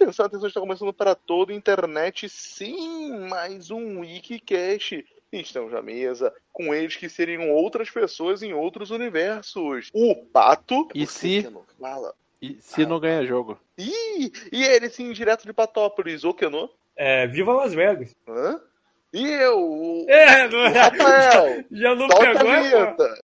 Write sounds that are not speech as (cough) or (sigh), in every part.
Atenção, atenção, está começando para toda a internet, sim, mais um Wikicast. Estamos à mesa com eles que seriam outras pessoas em outros universos. O Pato. E se- fala. E se não ganha jogo? Ih, e ele sim, direto de Patópolis, o Kenô. É, viva Las Vegas. Hã? E eu, o É, não o Rafael. (laughs) Já não pegou, a é, vinheta.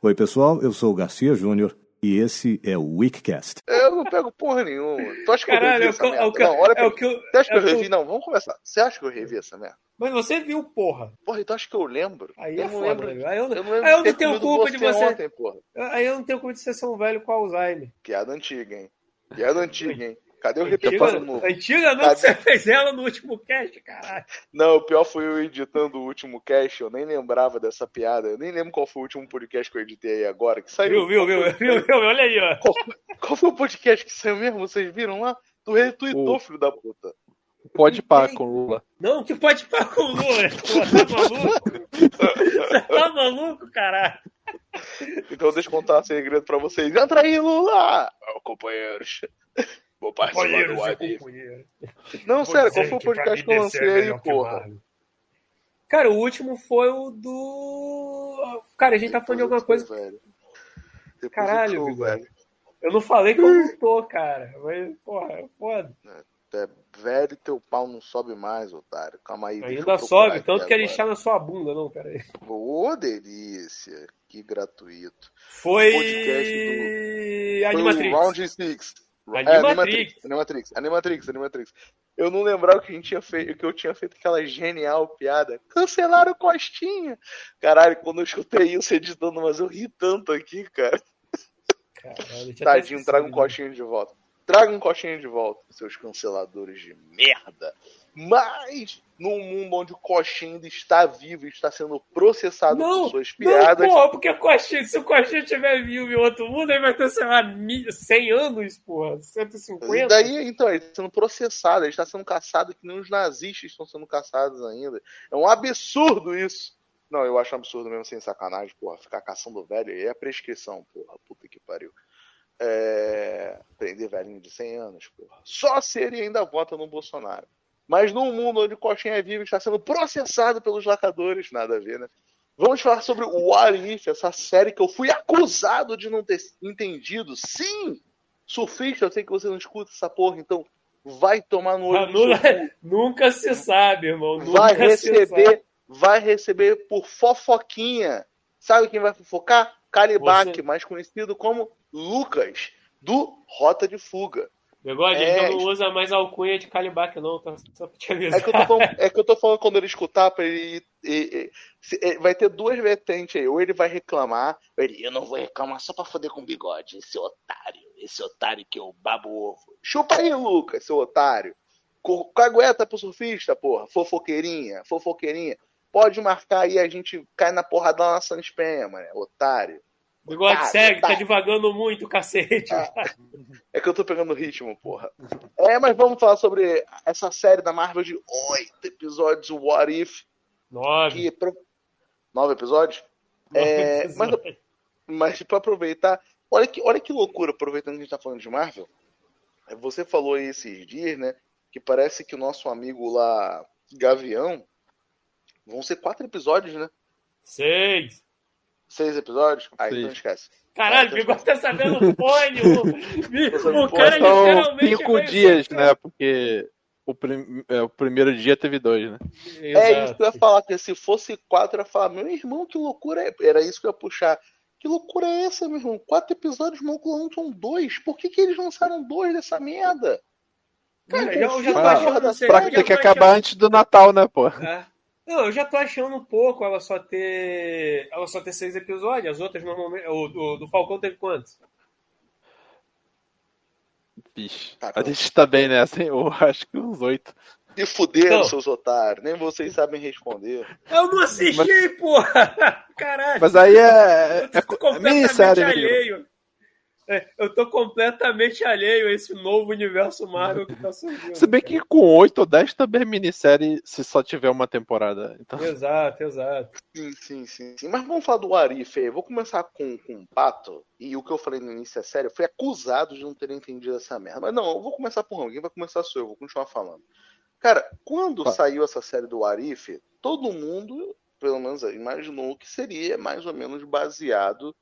Oi, pessoal, eu sou o Garcia Júnior e esse é o Weekcast. Eu não pego porra nenhuma. Tu acha que eu Caralho, revi é essa eu- merda? é o que- Não, olha é pra o mim. que eu- Você acha que é eu revi? Não, vamos começar. Você acha que eu revi essa merda? Mas você viu, porra. Porra, então acho que eu lembro. Aí eu é não foda, lembro. Aí eu, Eu não lembro aí eu não tenho culpa de você. ontem, porra. Aí eu não tenho culpa de você ser um velho com Alzheimer. Piada antiga, hein? Piada antiga, hein? Cadê o Antiga, repito novo? antiga não, Cadê? que você fez ela no último cast, caralho. Não, o pior foi eu editando o último cast, eu nem lembrava dessa piada. Eu nem lembro qual foi o último podcast que eu editei aí agora, que saiu. Viu, viu, viu, viu, viu, olha aí, ó. Qual foi o podcast que saiu mesmo? Vocês viram lá? Tu retweetou, O- filho da puta. Pode pá com Lula. Não, que pode parar com o Lula, (laughs) pô, tá maluco? Você tá maluco, caralho? Então deixa eu contar um segredo pra vocês. Entra aí, Lula! Ô, companheiros. Vou participar Companheiro, do. Não, Vou sério, qual foi o podcast que eu lancei é aí, porra? Cara, o último foi o do. Cara, a gente tá falando de alguma coisa. Velho. Caralho, Bigode. velho. Eu não falei que eu não tô, cara. Mas, porra, é foda. É velho e teu pau não sobe mais, otário. Calma aí. Ainda sobe, tanto que ele está na sua bunda, não, aí. Ô, delícia. Que gratuito. Foi. Podcast Foi Animatrix. o Round 6. Animatrix. Animatrix. Animatrix. Animatrix. Eu não lembrava que a gente tinha feito, que eu tinha feito aquela genial piada. Cancelaram o Costinha. Caralho, quando eu escutei isso editando, mas eu ri tanto aqui, cara. Caralho, Tadinho, traga um disso. Costinha de volta. Traga um Costinha de volta, seus canceladores de merda. Mas, num mundo onde o Coxinha ainda está vivo e está sendo processado Não, por suas Não, piadas, porra, porque o Coxinha, se o Coxinha estiver vivo em outro mundo, ele vai ter, sei lá, mi- 100 anos, porra, 150. E daí, então, ele está sendo processado, ele está sendo caçado que nem os nazistas estão sendo caçados ainda. É um absurdo isso. Não, eu acho um absurdo mesmo, sem sacanagem, porra. Ficar caçando velho é prescrição, porra. Puta que pariu. É... Prender velhinho de 100 anos, porra. Só se ele ainda vota no Bolsonaro. Mas num mundo onde o Coxinha é vivo e está sendo processado pelos lacadores, nada a ver, né? Vamos falar sobre o What If, essa série que eu fui acusado de não ter entendido. Sim! Surfista, eu sei que você não escuta essa porra, então vai tomar no olho nunca, (laughs) nunca se sabe, irmão. Nunca Vai receber, vai receber por fofoquinha. Sabe quem vai fofocar? Calibac, Você- mais conhecido como Lucas, do Rota de Fuga. Bigode, ele É, já não usa mais alcunha de Calibac, não, tá? Só pra te avisar. É que, eu tô falando, (laughs) é que eu tô falando quando ele escutar pra ele. é, vai ter duas vertentes aí. Ou ele vai reclamar, ou ele, eu não vou reclamar só pra foder com o bigode, esse otário, esse otário que eu babo ovo. Chupa aí, Lucas, seu otário. Cagueta pro surfista, porra. Fofoqueirinha, fofoqueirinha. Pode marcar aí, a gente cai na porrada lá na Sans Penha, mano, otário. Bigode, Tá, segue, tá. tá devagando muito, cacete. É (laughs) que eu tô pegando ritmo, porra. É, mas vamos falar sobre essa série da Marvel de oito episódios, What If. Nove. que nove episódios. É, mas, mas para aproveitar, olha que, olha que loucura, aproveitando que a gente tá falando de Marvel. é, Você falou aí esses dias, né? Que parece que o nosso amigo lá, Gavião, vão ser quatro episódios, né? Seis. Seis episódios? Ah, Seis. então esquece. Caralho, o Bigode tá sabendo pônei, o, (laughs) o cara São literalmente... cinco dias, né? Porque o, prim- é, o primeiro dia teve dois, né? É isso Exato. que eu ia falar, que se fosse quatro, eu ia falar, meu irmão, que loucura é. Era isso que eu ia puxar. Que loucura é essa, meu irmão? Quatro episódios, maluco, lançam dois. Por que, que eles lançaram dois dessa merda? Cara, Não eu, já da não sei, Pra que já tem que acabar antes do Natal, né, pô? É. Não, eu já tô achando um pouco ela só ter. Ela só ter seis episódios. As outras normalmente. O do, do Falcão teve quantos? Vixe, Tá, a gente tá bem nessa, hein? (laughs) Eu acho que uns oito. Se fuderam, Então. seus otários. Nem vocês sabem responder. Eu não assisti, porra! (laughs) Caralho! Mas aí é, é, eu tô é, completamente minissérie, amigo. alheio. É, eu tô completamente alheio a esse novo universo Marvel que tá surgindo. Se bem que com 8 ou 10 também é minissérie se só tiver uma temporada. Então... Exato, exato. Sim, sim, sim, sim. Mas vamos falar do Arif aí. Eu vou começar com, com o Pato. E o que eu falei no início é sério. Eu fui acusado de não ter entendido essa merda. Mas não, eu vou começar por. Quem vai começar sou eu. Vou continuar falando. Cara, quando Tá. saiu essa série do Arif, todo mundo, pelo menos, imaginou que seria mais ou menos baseado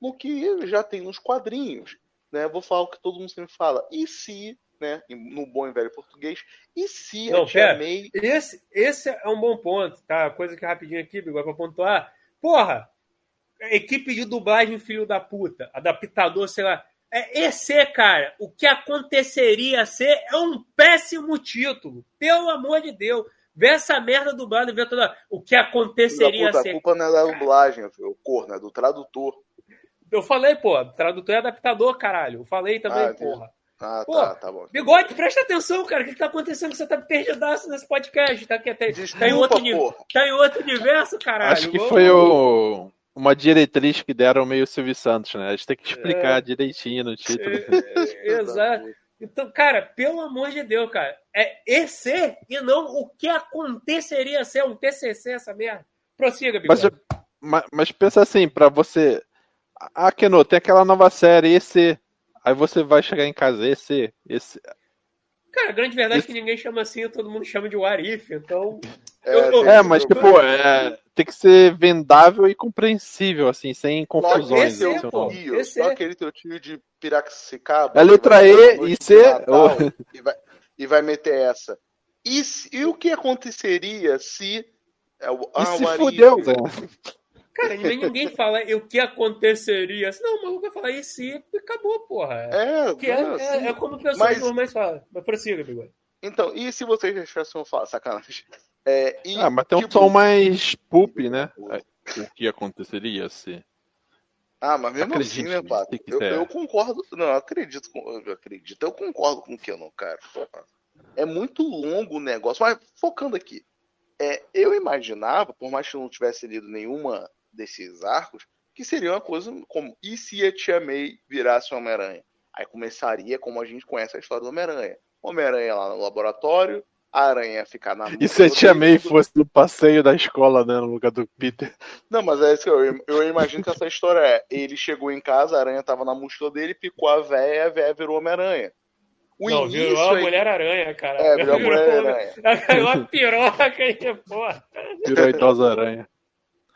no que já tem nos quadrinhos. Né? Vou falar o que todo mundo sempre fala. E se, né, no bom e velho português, e se Não, a Tia pera. May. Esse, esse é um bom ponto, tá? Coisa que rapidinho aqui, Bigode, pra pontuar. Porra, equipe de dublagem, filho da puta, adaptador, sei lá. É EC, cara. O que aconteceria ser é um péssimo título. Pelo amor de Deus. Vê essa merda dublada e vê toda. O que aconteceria puta, a ser. culpa não é da dublagem, o corno, é do tradutor. Eu falei, pô, tradutor é adaptador, caralho. Eu falei também, Ah, porra. Ah, Pô, tá, tá bom. Bigode, presta atenção, cara. O que, que tá acontecendo? Você tá perdidaço nesse podcast. Tá, aqui, tá, tá, em Desculpa, outro, porra. tá em outro universo, caralho. Acho que Vamos- foi o, uma diretriz que deram meio Silvio Santos, né? A gente tem que explicar É. direitinho no título. É, (laughs) é, Exato. Então, cara, pelo amor de Deus, cara, é esse e não o que aconteceria ser um TCC essa merda. Prossiga, Mas, Bigode. mas, mas pensa assim, pra você. Ah, Keno, tem aquela nova série, esse. Aí você vai chegar em casa, esse, esse. Cara, a grande verdade é que ninguém chama assim, todo mundo chama de Warif, então... É, Eu- eu- É, esse mas problema. tipo, é, tem que ser vendável e compreensível, assim, sem confusões. esse é, assim, pô. Tio, esse só é. aquele teu tio de Piracicaba. É letra E e C, Natal ou- E vai, e vai meter essa. E, e o que aconteceria se. É o, E ah, se o Arif- fudeu, Zé. Cara, ninguém, ninguém fala o que aconteceria. Não, o maluco vai falar e se acabou, porra. É, Que é, não, é, assim, é como pessoas mas- normais falam. Mas prossiga, Bigode. Então, e se vocês deixassem eu falar, sacanagem? É, e, Ah, mas tem um tipo, som mais poop, né? O que aconteceria se. Ah, mas mesmo Acredite assim, né, Pato? se Eu, eu concordo. Não, eu acredito. com- Eu acredito. Eu concordo com o que eu não, cara. É muito longo o negócio. Mas focando aqui. É, eu imaginava, por mais que eu não tivesse lido nenhuma desses arcos, que seria uma coisa como e se a Tia May virasse Homem-Aranha? Aí começaria como a gente conhece a história do Homem-Aranha. Homem-Aranha lá no laboratório, a aranha ficar na E se a tia May fosse fosse no passeio da escola, né? No lugar do Peter. Não, mas é isso que eu, eu imagino que essa história é. Ele chegou em casa, a aranha tava na mochila dele, picou a véia e a véia virou Homem-Aranha. O não, início virou a aí- Mulher-Aranha, cara. É, virou a Mulher-Aranha. Ela caiu uma piroca e, porra. Virou a idosa aranha. É,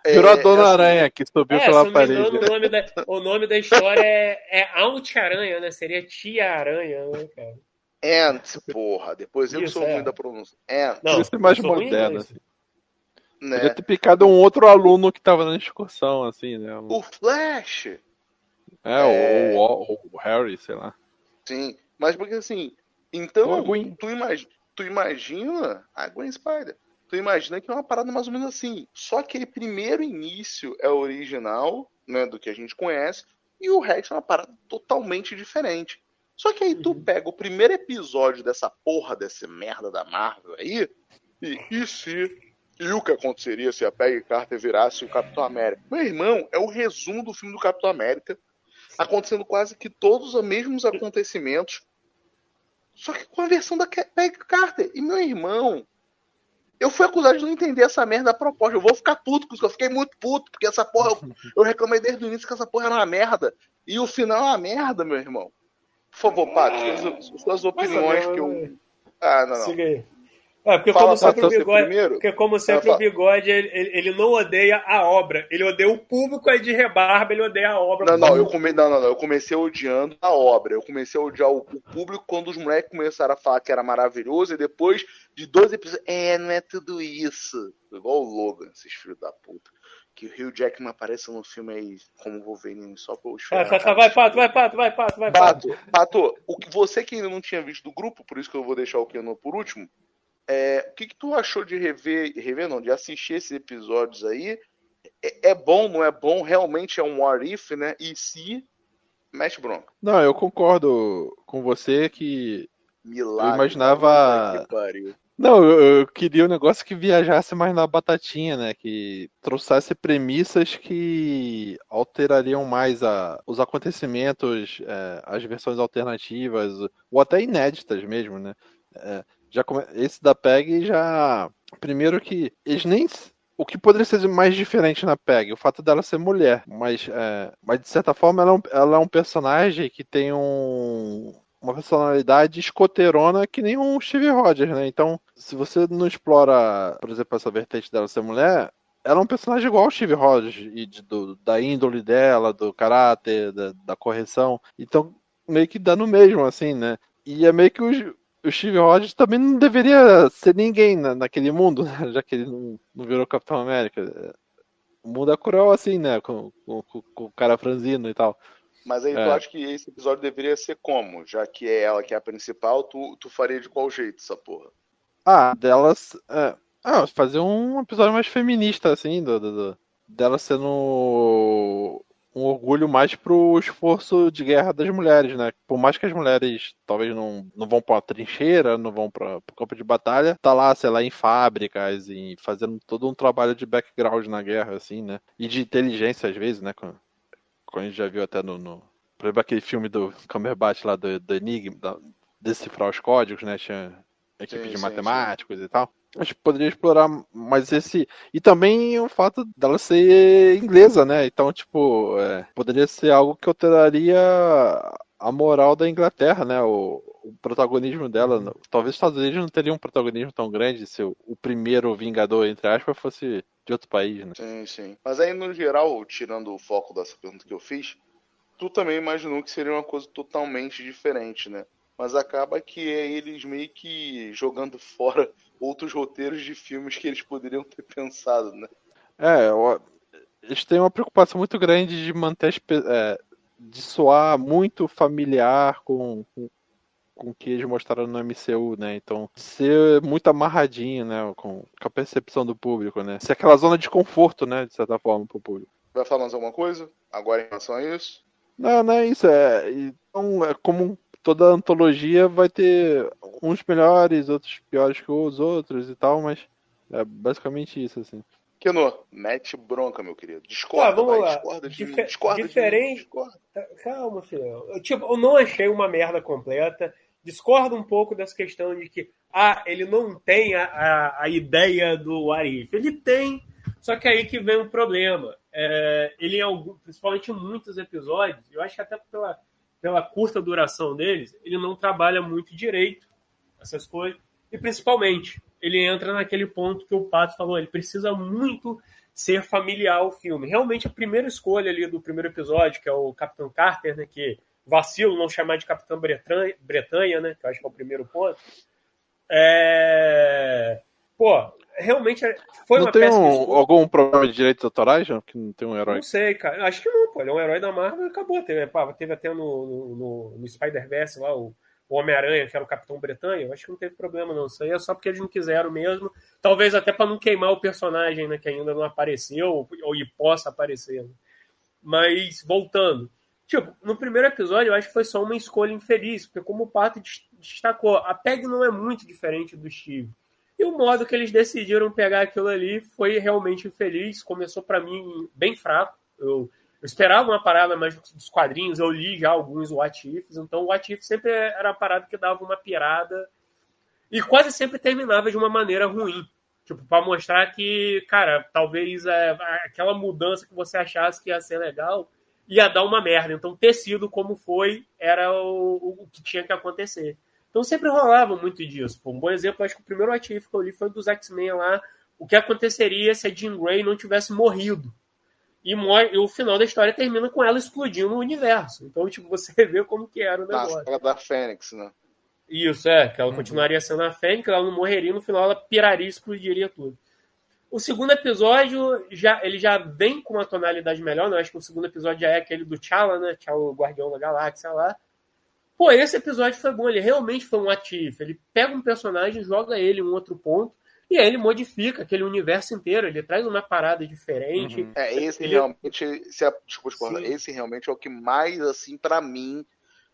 Virou a Dona assim, Aranha, que subiu É, se pela eu não me parede. engano, o nome da, o nome da história é, é Aunt-Aranha, né? Seria Tia-Aranha, né, cara? Ant, porra. Depois eu Isso, sou é. ruim da pronúncia. Ant, Não, Podia ser mais moderno, assim. né? Podia ter picado um outro aluno que tava na excursão, assim, né? O Flash, É, É. Ou, ou o Harry, sei lá. sim. Mas porque assim, então, Gwen. tu, imagi- tu imagina a Gwen Spider. Tu imagina que é uma parada mais ou menos assim. Só aquele primeiro início é original, né, do que a gente conhece, e o resto é uma parada totalmente diferente. Só que aí tu Uhum. pega o primeiro episódio dessa porra, dessa merda da Marvel aí, e, e se. E o que aconteceria se a Peggy Carter virasse o Capitão América? Meu irmão, é o resumo do filme do Capitão América, acontecendo quase que todos os mesmos acontecimentos, só que com a versão da Peggy Carter. E meu irmão, eu fui acusado de não entender essa merda da proposta. Eu vou ficar puto com isso, eu fiquei muito puto, porque essa porra, eu, (laughs) eu reclamei desde o início que essa porra era uma merda. E o final é uma merda, meu irmão. Por favor, Pato, suas, suas opiniões que eu. Ah, não, não. Siga aí. É, porque Fala, como sempre o bigode. primeiro? Porque como sempre o bigode, ele, ele- não odeia a obra. Ele odeia o público é de rebarba, ele odeia a obra. Não, não, eu come... não, não, não, eu comecei odiando a obra. Eu comecei a odiar o, o público quando os moleques começaram a falar que era maravilhoso e depois de 12 episódios. É, não é tudo isso. Igual o Logan, esses filhos da puta. Que o Hugh Jackman apareça no filme aí como Wolverine só pra eu chorar. vai, vai, vai, Pato, vai, Pato, vai, Pato, vai, Pato. Pato, Pato, o que você que ainda não tinha visto do grupo, por isso que eu vou deixar o Keno por último, é, o que, que tu achou de rever, rever não, de assistir esses episódios aí? É, é bom, não é bom? Realmente é um what if, né? E se mexe bronca. Não, eu concordo com você que Milagre. Eu imaginava- que pariu. Não, eu, eu queria um negócio que viajasse mais na batatinha, né? Que trouxesse premissas que alterariam mais a, os acontecimentos, é, as versões alternativas, ou até inéditas mesmo, né? É, já come... Esse da PEG já. Primeiro que eles nem. O que poderia ser mais diferente na PEG? O fato dela ser mulher. Mas, é... mas de certa forma, ela é, um, ela é um personagem que tem um, uma personalidade escoteirona que nem um Steve Rogers, né? Então, se você não explora, por exemplo, essa vertente dela ser mulher, ela é um personagem igual ao Steve Rogers, e de, do, da índole dela, do caráter, da, da, correção. Então, meio que dá no mesmo, assim, né? E é meio que o, o Steve Rogers também não deveria ser ninguém na, naquele mundo, né? (laughs) já que ele não, não virou Capitão América. O mundo é cruel assim, né? Com, com, com o cara franzino e tal. Mas aí é. tu acha que esse episódio deveria ser como? Já que é ela que é a principal, tu, tu faria de qual jeito essa porra? Ah, delas. É, ah, fazer um episódio mais feminista, assim, do, do, do, dela sendo um orgulho mais pro esforço de guerra das mulheres, né? Por mais que as mulheres talvez não, não vão pra trincheira, não vão para o campo de batalha, tá lá, sei lá, em fábricas e fazendo todo um trabalho de background na guerra, assim, né? E de inteligência, às vezes, né? como a gente já viu até no. no por exemplo, aquele filme do Cumberbatch lá do, do Enigma, da, decifrar os códigos, né? Tinha equipe sim, de sim, matemáticos sim. e tal. Acho que poderia explorar mais esse. E também o fato dela ser inglesa, né? Então, tipo, é, poderia ser algo que alteraria a moral da Inglaterra, né? O, o protagonismo dela. Talvez os Estados Unidos não teriam um protagonismo tão grande se o, o primeiro Vingador, entre aspas, fosse de outro país, né? Sim, sim. Mas aí, no geral, tirando o foco dessa pergunta que eu fiz, tu também imaginou que seria uma coisa totalmente diferente, né? Mas acaba que é eles meio que jogando fora outros roteiros de filmes que eles poderiam ter pensado, né? É, eles têm uma preocupação muito grande de manter é, de soar muito familiar com, com, com o que eles mostraram no MCU, né? Então, ser muito amarradinho, né? Com, com, a percepção do público, né? Ser aquela zona de conforto, né? De certa forma, pro público. Vai falar mais alguma coisa agora em relação a isso? Não, não é isso. É, então, é como toda antologia vai ter uns melhores, outros piores que os outros e tal, mas é basicamente isso, assim. Keno, mete bronca, meu querido. Discorda, ah, vamos vai, lá. discorda de Difer mim, discorda diferente... de mim, discorda. Calma, filhão. Eu, tipo, eu não achei uma merda completa discordo um pouco dessa questão de que ah, ele não tem a, a, a ideia do Arif. Ele tem, só que aí que vem um problema. É, ele, em algum, principalmente em muitos episódios, eu acho que até pela, pela curta duração deles, ele não trabalha muito direito essas coisas. E principalmente, ele entra naquele ponto que o Pato falou, ele precisa muito ser familiar ao filme. Realmente, a primeira escolha ali do primeiro episódio, que é o Capitão Carter, né, que vacilo não chamar de Capitão Bretanha, Bretanha né? Que eu acho que é o primeiro ponto. É... Pô, realmente é, foi não uma tem um, algum problema de direitos autorais, já? Que não tem um herói? Não sei, cara. Acho que não, pô. Ele é um herói da Marvel e acabou. Teve, pá, teve até no, no, no Spider-Verse lá o, o Homem-Aranha, que era o Capitão Bretanha. Acho que não teve problema, não. Isso aí é só porque eles não quiseram mesmo. Talvez até para não queimar o personagem, né? Que ainda não apareceu ou, ou possa aparecer. Né? Mas, voltando. Tipo, no primeiro episódio eu acho que foi só uma escolha infeliz, porque como o Pato destacou, a PEG não é muito diferente do Steve. E o modo que eles decidiram pegar aquilo ali foi realmente infeliz. Começou para mim bem fraco. Eu, eu, esperava uma parada mais dos quadrinhos, eu li já alguns What Ifs, então o What If sempre era a parada que dava uma pirada e quase sempre terminava de uma maneira ruim. Tipo, para mostrar que, cara, talvez é, aquela mudança que você achasse que ia ser legal ia dar uma merda. Então, ter sido como foi era o, o que tinha que acontecer. Então, sempre rolava muito disso. Pô, um bom exemplo, acho que o primeiro ativo que eu li foi dos X-Men lá. O que aconteceria se a Jean Grey não tivesse morrido? E, e, o final da história termina com ela explodindo o universo. Então, tipo, você (laughs) vê como que era o negócio. Da, da Fênix, né? Isso, é. Que ela uhum. continuaria sendo a Fênix, ela não morreria, no final ela piraria e explodiria tudo. O segundo episódio, já, ele já vem com uma tonalidade melhor, né? Acho que o segundo episódio já é aquele do T'Challa, né? T'Challa, o Guardião da Galáxia lá. Pô, esse episódio foi bom, ele realmente foi um ativo. Ele pega um personagem, joga ele em um outro ponto, e aí ele modifica aquele universo inteiro, ele traz uma parada diferente. Uhum. É, esse ele... realmente, se a, desculpa, esse realmente é o que mais, assim, para mim,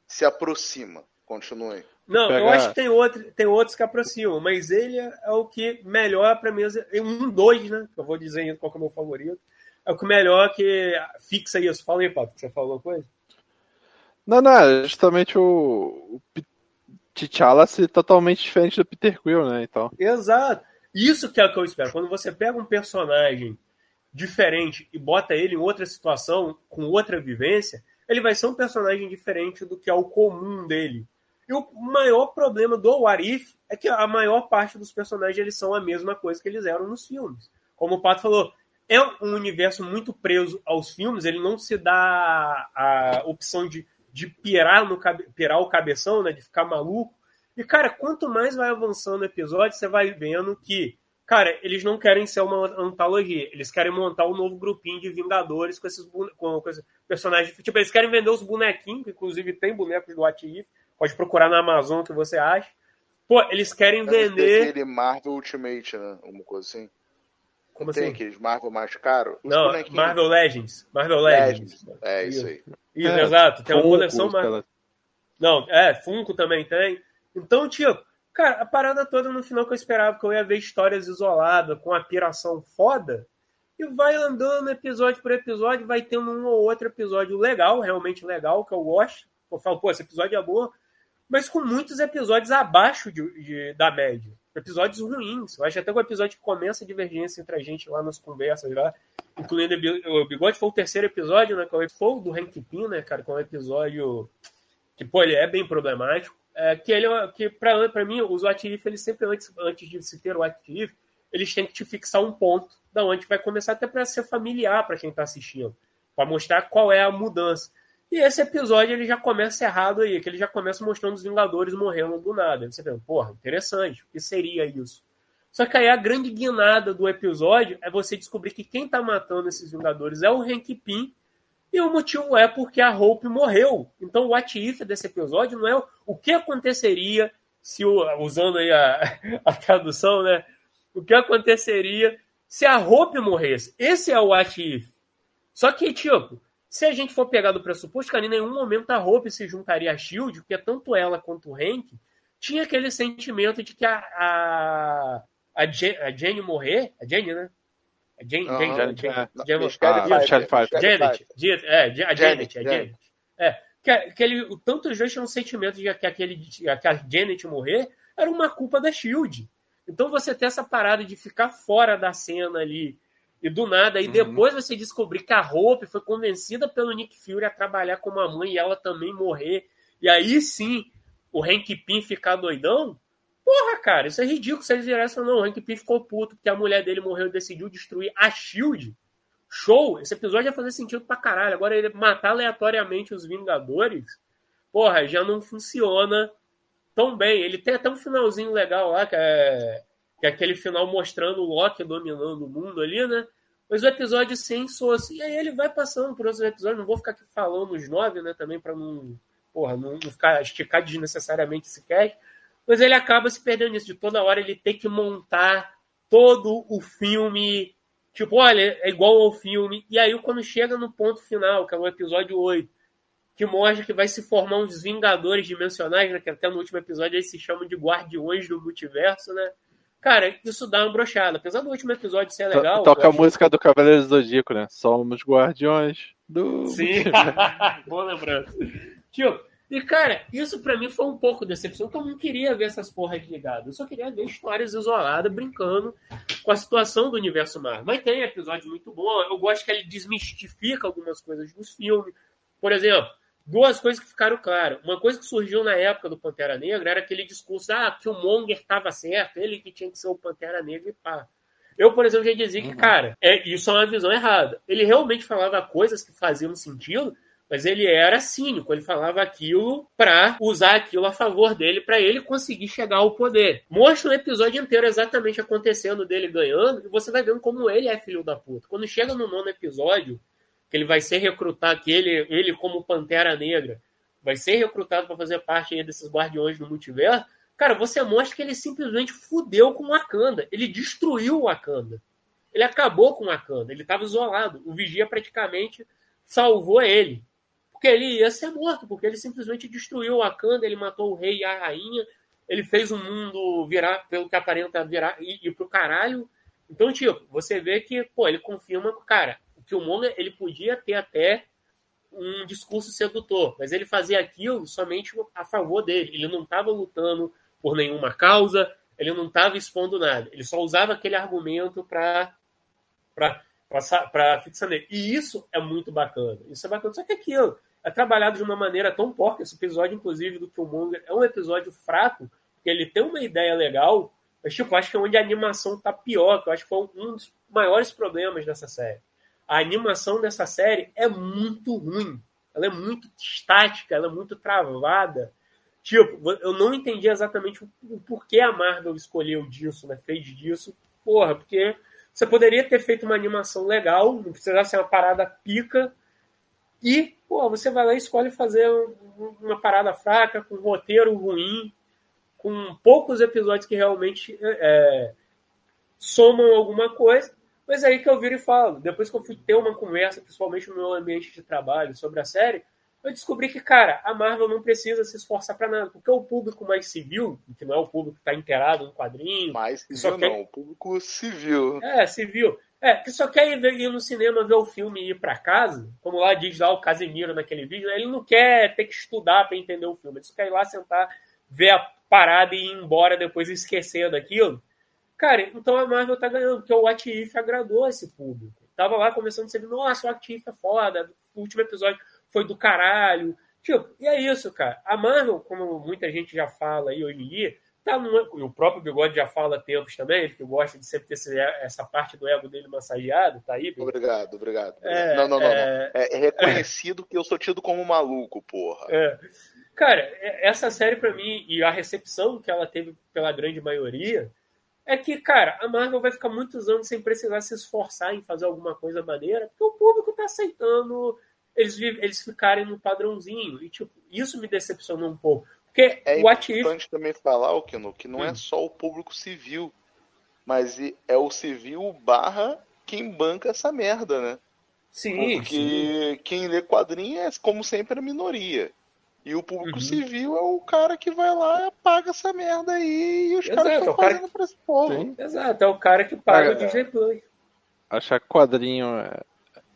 se aproxima. Continue. Não, Pegar- eu acho que tem, outro, tem outros que aproximam, mas ele é o que melhor pra mim. é Um, dois, né? Que eu vou dizer qual que é o meu favorito. É o que melhor que fixa isso. Fala aí, Pato, que você falou coisa? Não, não, é justamente o, o T'Challa ser totalmente diferente do Peter Quill, né? Então. Exato. Isso que é o que eu espero. Quando você pega um personagem diferente e bota ele em outra situação, com outra vivência, ele vai ser um personagem diferente do que é o comum dele. E o maior problema do Warif é que a maior parte dos personagens eles são a mesma coisa que eles eram nos filmes. Como o Pato falou, é um universo muito preso aos filmes, ele não se dá a opção de, de pirar, no, pirar o cabeção, né, de ficar maluco. E, cara, quanto mais vai avançando o episódio, você vai vendo que, cara, eles não querem ser uma antologia. Eles querem montar um novo grupinho de Vingadores com esses, com, com esses personagens. Tipo, eles querem vender os bonequinhos, que inclusive tem bonecos do What If. Pode procurar na Amazon que você acha. Pô, eles querem Deve vender. Marvel Ultimate, né? Uma coisa assim. Como Tem assim? aqueles Marvel mais caros? Os Não, bonequinhos. Marvel Legends. Marvel Legends. Legends. É, isso aí. Isso, É, exato. Tem uma Funko, coleção Marvel. aquela- Não, é, Funko também tem. Então, tipo, cara, a parada toda no final que eu esperava, que eu ia ver histórias isoladas, com a piração foda, e vai andando episódio por episódio, vai tendo um ou outro episódio legal, realmente legal, que eu gosto. Eu falo, pô, esse episódio é bom, mas com muitos episódios abaixo de, de- da média. Episódios ruins. Eu acho até que o episódio que começa a divergência entre a gente lá nas conversas lá, incluindo o Bi- o Bigode, foi o terceiro episódio, né? Que foi o do Hank Pym, né, cara? Que é um episódio que, pô, ele é bem problemático. É, que ele é- que pra mim, os What If, eles sempre, antes, antes de se ter o What If, eles têm que te fixar um ponto da onde vai começar, até para ser familiar para quem tá assistindo, para mostrar qual é a mudança. E esse episódio ele já começa errado aí, que ele já começa mostrando os Vingadores morrendo do nada. Você pensa, porra, interessante, o que seria isso? Só que aí a grande guinada do episódio é você descobrir que quem tá matando esses Vingadores é o Hank Pym, e o motivo é porque a Hope morreu. Então o what if desse episódio não é o- o que aconteceria se o, usando aí a, (laughs) a tradução, né? O que aconteceria se a Hope morresse? Esse é o what if. Só que, tipo, se a gente for pegar do pressuposto, cara, em nenhum momento a Hope se juntaria a Shield, porque tanto ela quanto o Hank tinha aquele sentimento de que a, a, a, Jen- a Jenny morrer, a Jenny, né? A Jenny, Aham. Jenny, Janet, Jenny. Jenny- Michelle Ah, Pfeiffer, Michelle Pfeiffer. Michelle Janet, é, a Janet, a Janet. É, que, que ele, tanto os dois tinham um sentimento de que, aquele, que a Janet morrer era uma culpa da SHIELD. Então você ter essa parada de ficar fora da cena ali e do nada, e Uhum. depois você descobrir que a Hope foi convencida pelo Nick Fury a trabalhar como a mãe e ela também morrer. E aí sim, o Hank Pym ficar doidão. Porra, cara, isso é ridículo se eles virassem não. O Hank Pym ficou puto porque a mulher dele morreu e decidiu destruir a SHIELD. Show! Esse episódio ia fazer sentido pra caralho. Agora ele matar aleatoriamente os Vingadores, porra, já não funciona tão bem. Ele tem até um finalzinho legal lá, que é, que é aquele final mostrando o Loki dominando o mundo ali, né? Mas o episódio sem soço. E aí ele vai passando por outros episódios. Não vou ficar aqui falando os nove, né? Também pra não, porra, não, não ficar esticar desnecessariamente esse cast. Mas ele acaba se perdendo nisso. De toda hora ele tem que montar todo o filme. Tipo, olha, é igual ao filme. E aí, quando chega no ponto final, que é o episódio 8, que mostra que vai se formar uns Vingadores dimensionais, né? Que até no último episódio eles se chamam de Guardiões do Multiverso, né? Cara, isso dá uma brochada. Apesar do último episódio ser legal. Toca a música do Cavaleiro do Zodíaco, né? Somos guardiões do. Sim, (laughs) boa lembrança. Tio, e cara, isso pra mim foi um pouco decepção, eu não queria ver essas porras ligadas. Eu só queria ver histórias isoladas, brincando com a situação do universo Marvel. Mas tem episódios muito bons. Eu gosto que ele desmistifica algumas coisas dos filmes. Por exemplo, duas coisas que ficaram claras. Uma coisa que surgiu na época do Pantera Negra era aquele discurso ah, que o Monger estava certo, ele que tinha que ser o Pantera Negra e pá. Eu, por exemplo, já dizia que, cara, é, isso é uma visão errada. Ele realmente falava coisas que faziam sentido, mas ele era cínico. Ele falava aquilo pra usar aquilo a favor dele, pra ele conseguir chegar ao poder. Mostra o episódio inteiro exatamente acontecendo dele ganhando, e você vai vendo como ele é filho da puta. Quando chega no nono episódio, que ele vai ser recrutado, que ele, ele como Pantera Negra, vai ser recrutado para fazer parte desses Guardiões do Multiverso, cara, você mostra que ele simplesmente fudeu com o Wakanda. Ele destruiu o Wakanda. Ele acabou com o Wakanda. Ele estava isolado. O Vigia praticamente salvou ele. Porque ele ia ser morto, porque ele simplesmente destruiu o Wakanda, ele matou o rei e a rainha, ele fez o mundo virar, pelo que aparenta virar, ir, ir pro caralho. Então, tipo, você vê que, pô, ele confirma cara, Killmonger, ele podia ter até um discurso sedutor, mas ele fazia aquilo somente a favor dele. Ele não estava lutando por nenhuma causa, ele não estava expondo nada. Ele só usava aquele argumento para fixar nele. E isso é muito bacana. Isso é bacana. Só que aquilo é trabalhado de uma maneira tão porca. Esse episódio, inclusive, do Killmonger é um episódio fraco, porque ele tem uma ideia legal, mas, tipo, acho que é onde a animação tá pior, que eu acho que foi um dos maiores problemas dessa série. A animação dessa série é muito ruim. Ela é muito estática, ela é muito travada. Tipo, eu não entendi exatamente o porquê a Marvel escolheu disso, né? Fez disso. Porra, porque você poderia ter feito uma animação legal, não precisava ser uma parada pica, e, pô, você vai lá e escolhe fazer uma parada fraca, com um roteiro ruim, com poucos episódios que realmente é, somam alguma coisa. Mas é aí que eu viro e falo, depois que eu fui ter uma conversa, principalmente no meu ambiente de trabalho, sobre a série, eu descobri que, cara, a Marvel não precisa se esforçar para nada, porque o público mais civil, que não é o público que está inteirado no quadrinho. Mais civil quer... não, o público civil. É, civil. É, que só quer ir, ir no cinema ver o filme e ir para casa, como lá diz lá o Casemiro naquele vídeo, né? ele não quer ter que estudar para entender o filme, ele só quer ir lá sentar, ver a parada e ir embora depois esquecer daquilo. Cara, então a Marvel tá ganhando, porque o What If agradou esse público. Tava lá começando a ser, nossa, o What If é foda, o último episódio foi do caralho. Tipo, e é isso, cara. A Marvel, como muita gente já fala aí hoje em dia, tá numa, o próprio Bigode já fala há tempos também, ele que gosta de sempre ter essa parte do ego dele massageado, tá aí? Bigode? Obrigado, obrigado. É, não, não, não, é... não. É, reconhecido que eu sou tido como maluco, porra. É. Cara, é, essa série para mim e a recepção que ela teve pela grande maioria é que, cara, a Marvel vai ficar muitos anos sem precisar se esforçar em fazer alguma coisa maneira, porque o público tá aceitando eles, eles ficarem no padrãozinho. E, tipo, isso me decepcionou um pouco. Porque é importante if... também falar, o Kino, que não é hum. é só o público civil, mas é o civil barra quem banca essa merda, né? Sim. Porque sim. quem lê quadrinho é, como sempre, a minoria. E o público uhum. civil é o cara que vai lá e paga essa merda aí e os Exato, caras estão é fazendo cara... pra esse povo. Sim. Exato, é o cara que paga é, o DJ Plus. Achar que quadrinho é,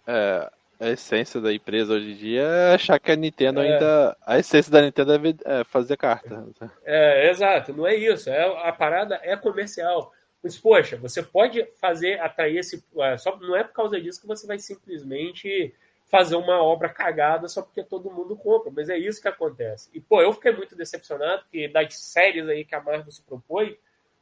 é a essência da empresa hoje em dia é achar que a Nintendo é. ainda. A essência da Nintendo é fazer carta. É, exato, não é isso. É, a parada é comercial. Mas, poxa, você pode fazer, atrair esse. É, só, não é por causa disso que você vai simplesmente fazer uma obra cagada só porque todo mundo compra. Mas é isso que acontece. E, pô, eu fiquei muito decepcionado, porque das séries aí que a Marvel se propõe,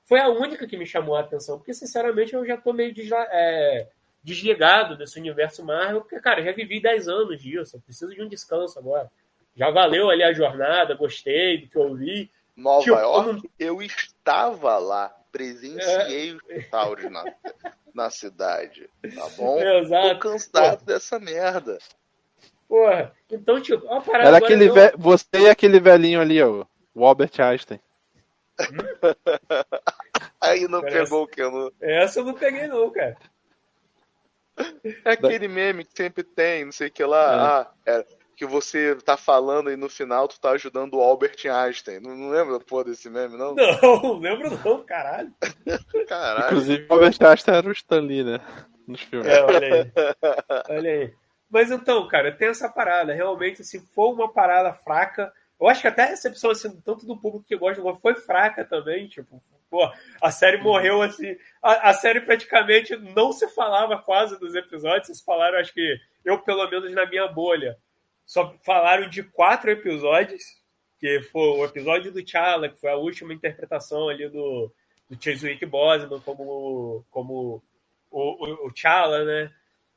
foi a única que me chamou a atenção. Porque, sinceramente, eu já tô meio é, desligado desse universo Marvel, porque, cara, já vivi 10 anos disso, eu preciso de um descanso agora. Já valeu ali a jornada, gostei do que eu vi. Nova tipo, York, eu, não... eu, estava lá, presenciei é... os dinossauros na, na cidade, tá (laughs) bom? Exato. Tô cansado dessa merda. Porra, então, tipo, uma parada Era aquele não... ve... Você e aquele velhinho ali, ó, o Albert Einstein. (laughs) Aí não pegou essa... o que eu não. Essa eu não peguei, não, cara. É aquele meme que sempre tem, não sei o que lá. É. Ah, é, que você tá falando e no final tu tá ajudando o Albert Einstein. Não, não lembra porra desse meme, não? Não, lembro não, caralho. caralho. Inclusive o Albert Einstein era o Stan Lee, né? Nos filmes. É, olha aí. Olha aí. Mas então, cara, tem essa parada. Realmente, se for uma parada fraca, eu acho que até a recepção, assim, tanto do público que gosta, foi fraca também. Tipo, Pô, a série morreu assim. A, a, série praticamente não se falava quase dos episódios. Vocês falaram, acho que eu, pelo menos na minha bolha, só falaram de quatro episódios, que foi o episódio do T'Challa, que foi a última interpretação ali do, do Chadwick Boseman como, como o, o, o T'Challa, né?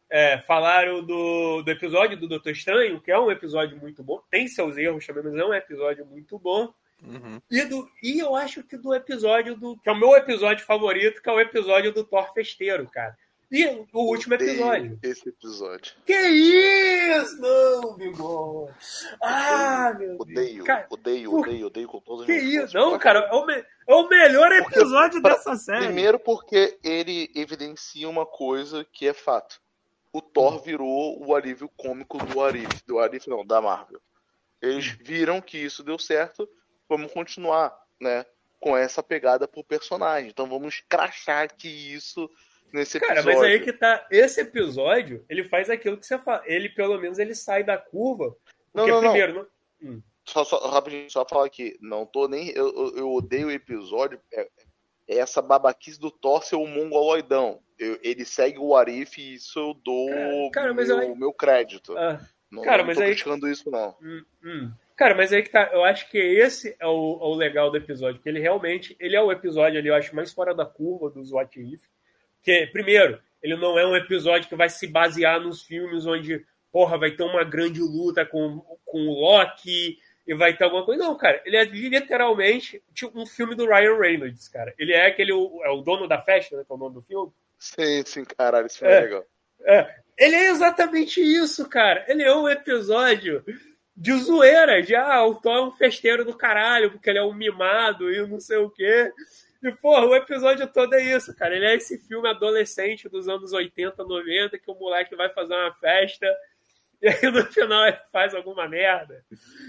É, falaram do, do episódio do Doutor Estranho, que é um episódio muito bom. Tem seus erros também, mas é um episódio muito bom. Uhum. E, do, e eu acho que do episódio do. Que é o meu episódio favorito, que é o episódio do Thor Festeiro, cara. E o último episódio. Esse episódio. Que isso? Não, bigode. Ah, meu odeio, Deus. Cara, odeio, por... odeio, odeio com todos os Que isso? Não, cara, é o, me... é o melhor episódio porque, dessa série. Primeiro porque ele evidencia uma coisa que é fato. o Thor virou o alívio cômico do Arif, do Arif não, da Marvel. Eles viram que isso deu certo, vamos continuar, né, com essa pegada pro personagem. Então vamos crachar aqui isso nesse Cara, episódio. mas aí que tá. Esse episódio, ele faz aquilo que você fala. Ele, pelo menos, ele sai da curva. Não, Porque, não, não. primeiro, não- Hum. Só, só, rapidinho, só falar aqui, não tô nem. Eu, eu, odeio o episódio. É, é essa babaquice do Thor ser o mongoloidão. Eu- ele segue o Arif e isso eu dou Cara, cara, meu, eu- meu crédito. Ah, Não, cara, não mas tô aí- criticando isso, não. hum, hum. Cara, mas aí que tá. Eu acho que esse é o, é o legal do episódio. Que ele realmente. Ele é o episódio ali, eu acho, mais fora da curva dos What If. Que, primeiro, ele não é um episódio que vai se basear nos filmes onde, porra, vai ter uma grande luta com, com o Loki e vai ter alguma coisa. Não, cara, ele é literalmente tipo, um filme do Ryan Reynolds, cara. Ele é aquele. É o dono da festa, né? Que é o nome do filme. Sim, sim, caralho, isso foi É. legal. É, ele é exatamente isso, cara. Ele é um episódio de zoeira, de ah, o Thor é um festeiro do caralho, porque ele é um mimado e não sei o quê. E, porra, o episódio todo é isso, cara. Ele é esse filme adolescente dos anos 80, 90, que o moleque vai fazer uma festa (laughs) e aí no final ele faz alguma merda.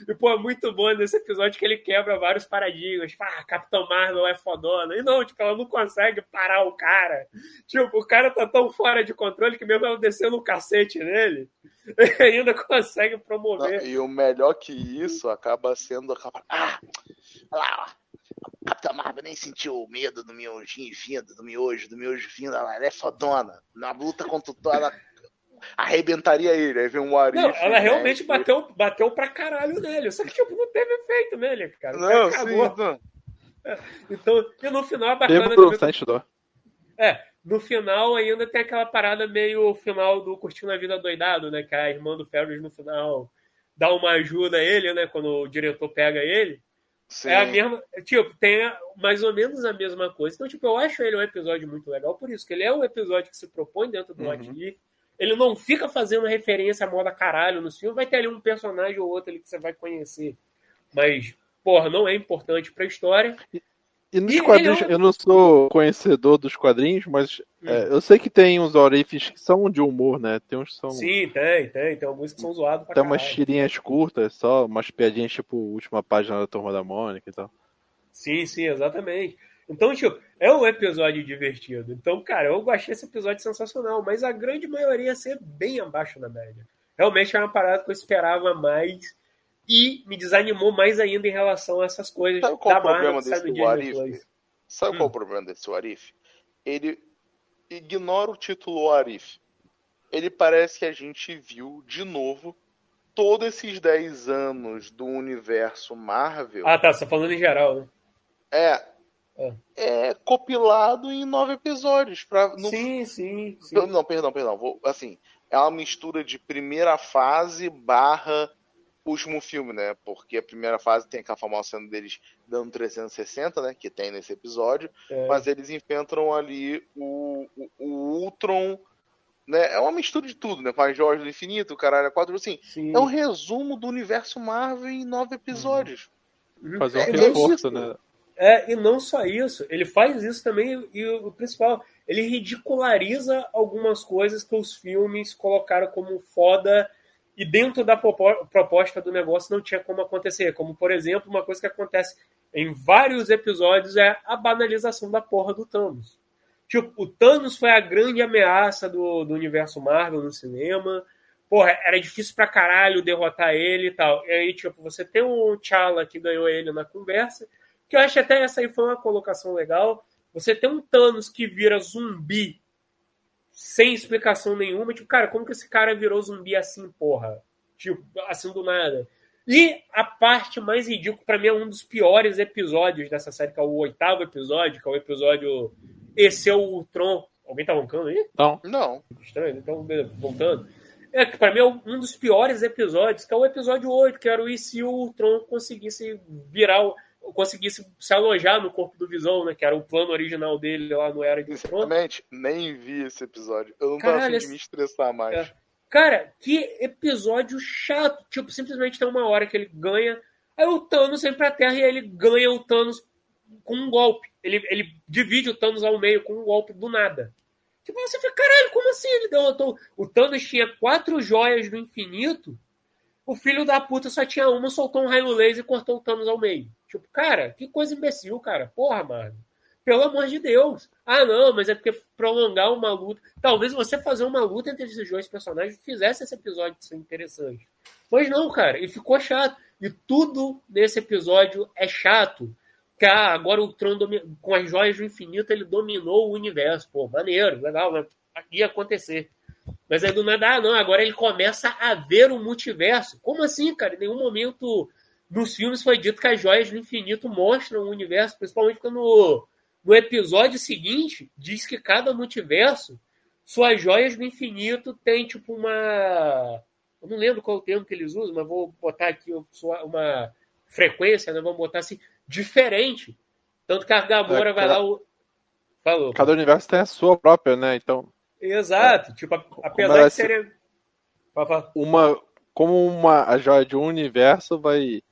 E, pô, é muito bom nesse episódio que ele quebra vários paradigmas. Tipo, ah, Capitão Marvel é fodona. E não, tipo, ela não consegue parar o cara. Tipo, o cara tá tão fora de controle que mesmo ela descendo o cacete nele, (laughs) ele ainda consegue Não, promover. e o melhor que isso acaba sendo. Ah, lá. A Capitã Marvel nem sentiu medo do miojinho vindo, do miojo, do miojo vindo. Ela é fodona. Na luta contra o Thor, ela arrebentaria ele. Aí vem um Arif. Não, ela né, realmente bateu, bateu pra caralho nele. Só que, tipo, não teve efeito nele, cara. O Não, cara sim, não. (laughs) Então, e no final é bacana Tempo também. do Saints Door. É, no final ainda tem aquela parada meio final do Curtindo a Vida Doidado, né? Que a irmã do Ferris no final dá uma ajuda a ele, né? Quando o diretor pega ele. Sim. É a mesma. Tipo, tem mais ou menos a mesma coisa. Então, tipo, eu acho ele um episódio muito legal por isso, que ele é um episódio que se propõe dentro do Uhum. What If. Ele não fica fazendo referência a moda caralho no filme. Vai ter ali um personagem ou outro ali que você vai conhecer. Mas, porra, não é importante pra história. E nos E quadrinhos, é um- eu não sou conhecedor dos quadrinhos, mas Hum. é, eu sei que tem uns orifes que são de humor, né? Tem uns que são Sim, tem, tem. Tem alguns que são zoados pra umas caralho. tirinhas curtas, só umas piadinhas tipo última página da Turma da Mônica e tal. Sim, sim, exatamente. Então, tipo, é um episódio divertido. Então, cara, eu achei esse episódio sensacional, mas a grande maioria ia ser bem abaixo da média. Realmente é uma parada que eu esperava mais e me desanimou mais ainda em relação a essas coisas Sabe qual o problema Marvel desse no do Disney Arif? Plus. Sabe Hum. qual o problema desse Arif? Ele ignora o título Arif. Ele parece que a gente viu de novo todos esses 10 anos do universo Marvel. Ah, tá, você tá falando em geral, né? É, É. é compilado em nove episódios. Pra, no- Sim, sim, sim. Não, perdão, perdão. Vou, assim, é uma mistura de primeira fase barra último filme, né? Porque a primeira fase tem aquela famosa cena deles dando 360, né? Que tem nesse episódio. É. Mas eles enfrentam ali o, o, o Ultron, né? É uma mistura de tudo, né? Com a Jorge do Infinito, o caralho, quatro, assim. Sim. É um resumo do universo Marvel em nove episódios. Fazer um É reforço, isso. né? É, e não só isso, ele faz isso também, e o principal, ele ridiculariza algumas coisas que os filmes colocaram como foda e dentro da propo- proposta do negócio não tinha como acontecer. Como, por exemplo, uma coisa que acontece em vários episódios é a banalização da porra do Thanos. Tipo, o Thanos foi a grande ameaça do, do universo Marvel no cinema. Porra, era difícil pra caralho derrotar ele e tal. E aí, tipo, você tem o T'Challa que ganhou ele na conversa, que eu acho até essa aí foi uma colocação legal. Você tem um Thanos que vira zumbi sem explicação nenhuma. Tipo, cara, como que esse cara virou zumbi assim, porra? Tipo, assim do nada. E a parte mais ridícula, pra mim, é um dos piores episódios dessa série, que é o oitavo episódio, que é o episódio Esse é o Ultron. Alguém tá roncando aí? Não, Não. Estranho, então, voltando. É que pra mim é um dos piores episódios, que é o episódio 8, que era o e se o Ultron conseguisse virar, o- conseguisse se alojar no corpo do Visão, né? Que era o plano original dele lá no Era de. Sinceramente, nem vi esse episódio. Eu não tava Caralho, afim de me estressar mais. É. Cara, que episódio chato. Tipo, simplesmente tem uma hora que ele ganha, aí o Thanos vem pra Terra e ele ganha o Thanos com um golpe. Ele, ele divide o Thanos ao meio com um golpe do nada. Tipo, você fica, caralho, como assim? Ele derrotou. O Thanos tinha quatro joias do infinito. O filho da puta só tinha uma, soltou um raio laser e cortou o Thanos ao meio. Tipo, cara, que coisa imbecil, cara. Porra, mano. Pelo amor de Deus. Ah, não, mas é porque prolongar uma luta. Talvez você fazer uma luta entre esses dois personagens fizesse esse episódio ser interessante. Mas não, cara, e ficou chato. E tudo nesse episódio é chato. Que ah, agora o Tron com as joias do infinito ele dominou o universo. Pô, maneiro, legal, mas ia acontecer. Mas aí do nada, ah, não, agora ele começa a ver o multiverso. Como assim, cara? Em nenhum momento nos filmes foi dito que as joias do infinito mostram o universo, principalmente quando no episódio seguinte diz que cada multiverso, suas joias do infinito tem tipo uma. Eu não lembro qual é o termo que eles usam, mas vou botar aqui uma frequência, né? Vamos botar assim, diferente. Tanto que a Gamora é, vai lá. O... Falou. Cada universo tem a sua própria, né? Então. Exato. É. Tipo, apesar de serem. Uma, como uma, a joia de um universo vai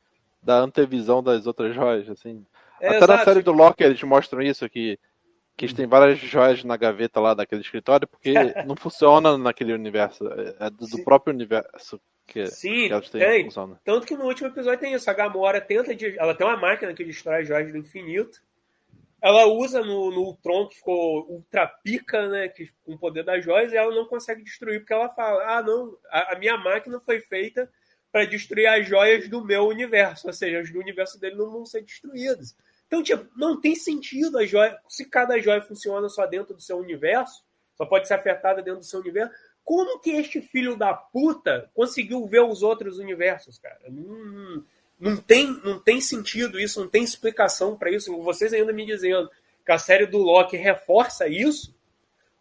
dar antevisão das outras joias, assim. É, Até exato. na série do Loki eles mostram isso, que, que eles têm várias joias na gaveta lá daquele escritório, porque (laughs) não funciona naquele universo. É do, do próprio universo que, Sim, que tem. Tanto que no último episódio tem isso. A Gamora tenta. De, ela tem uma máquina que destrói as joias do infinito. Ela usa no, no Tron, que ficou ultra pica, né? Que, com o poder das joias, e ela não consegue destruir, porque ela fala: ah, não, a, a minha máquina foi feita para destruir as joias do meu universo, ou seja, as do universo dele não vão ser destruídas. Então, tipo, não tem sentido a joia. Se cada joia funciona só dentro do seu universo, só pode ser afetada dentro do seu universo, como que este filho da puta conseguiu ver os outros universos, cara? Não, tem, não tem sentido isso, não tem explicação para isso. Vocês ainda me dizendo que a série do Loki reforça isso.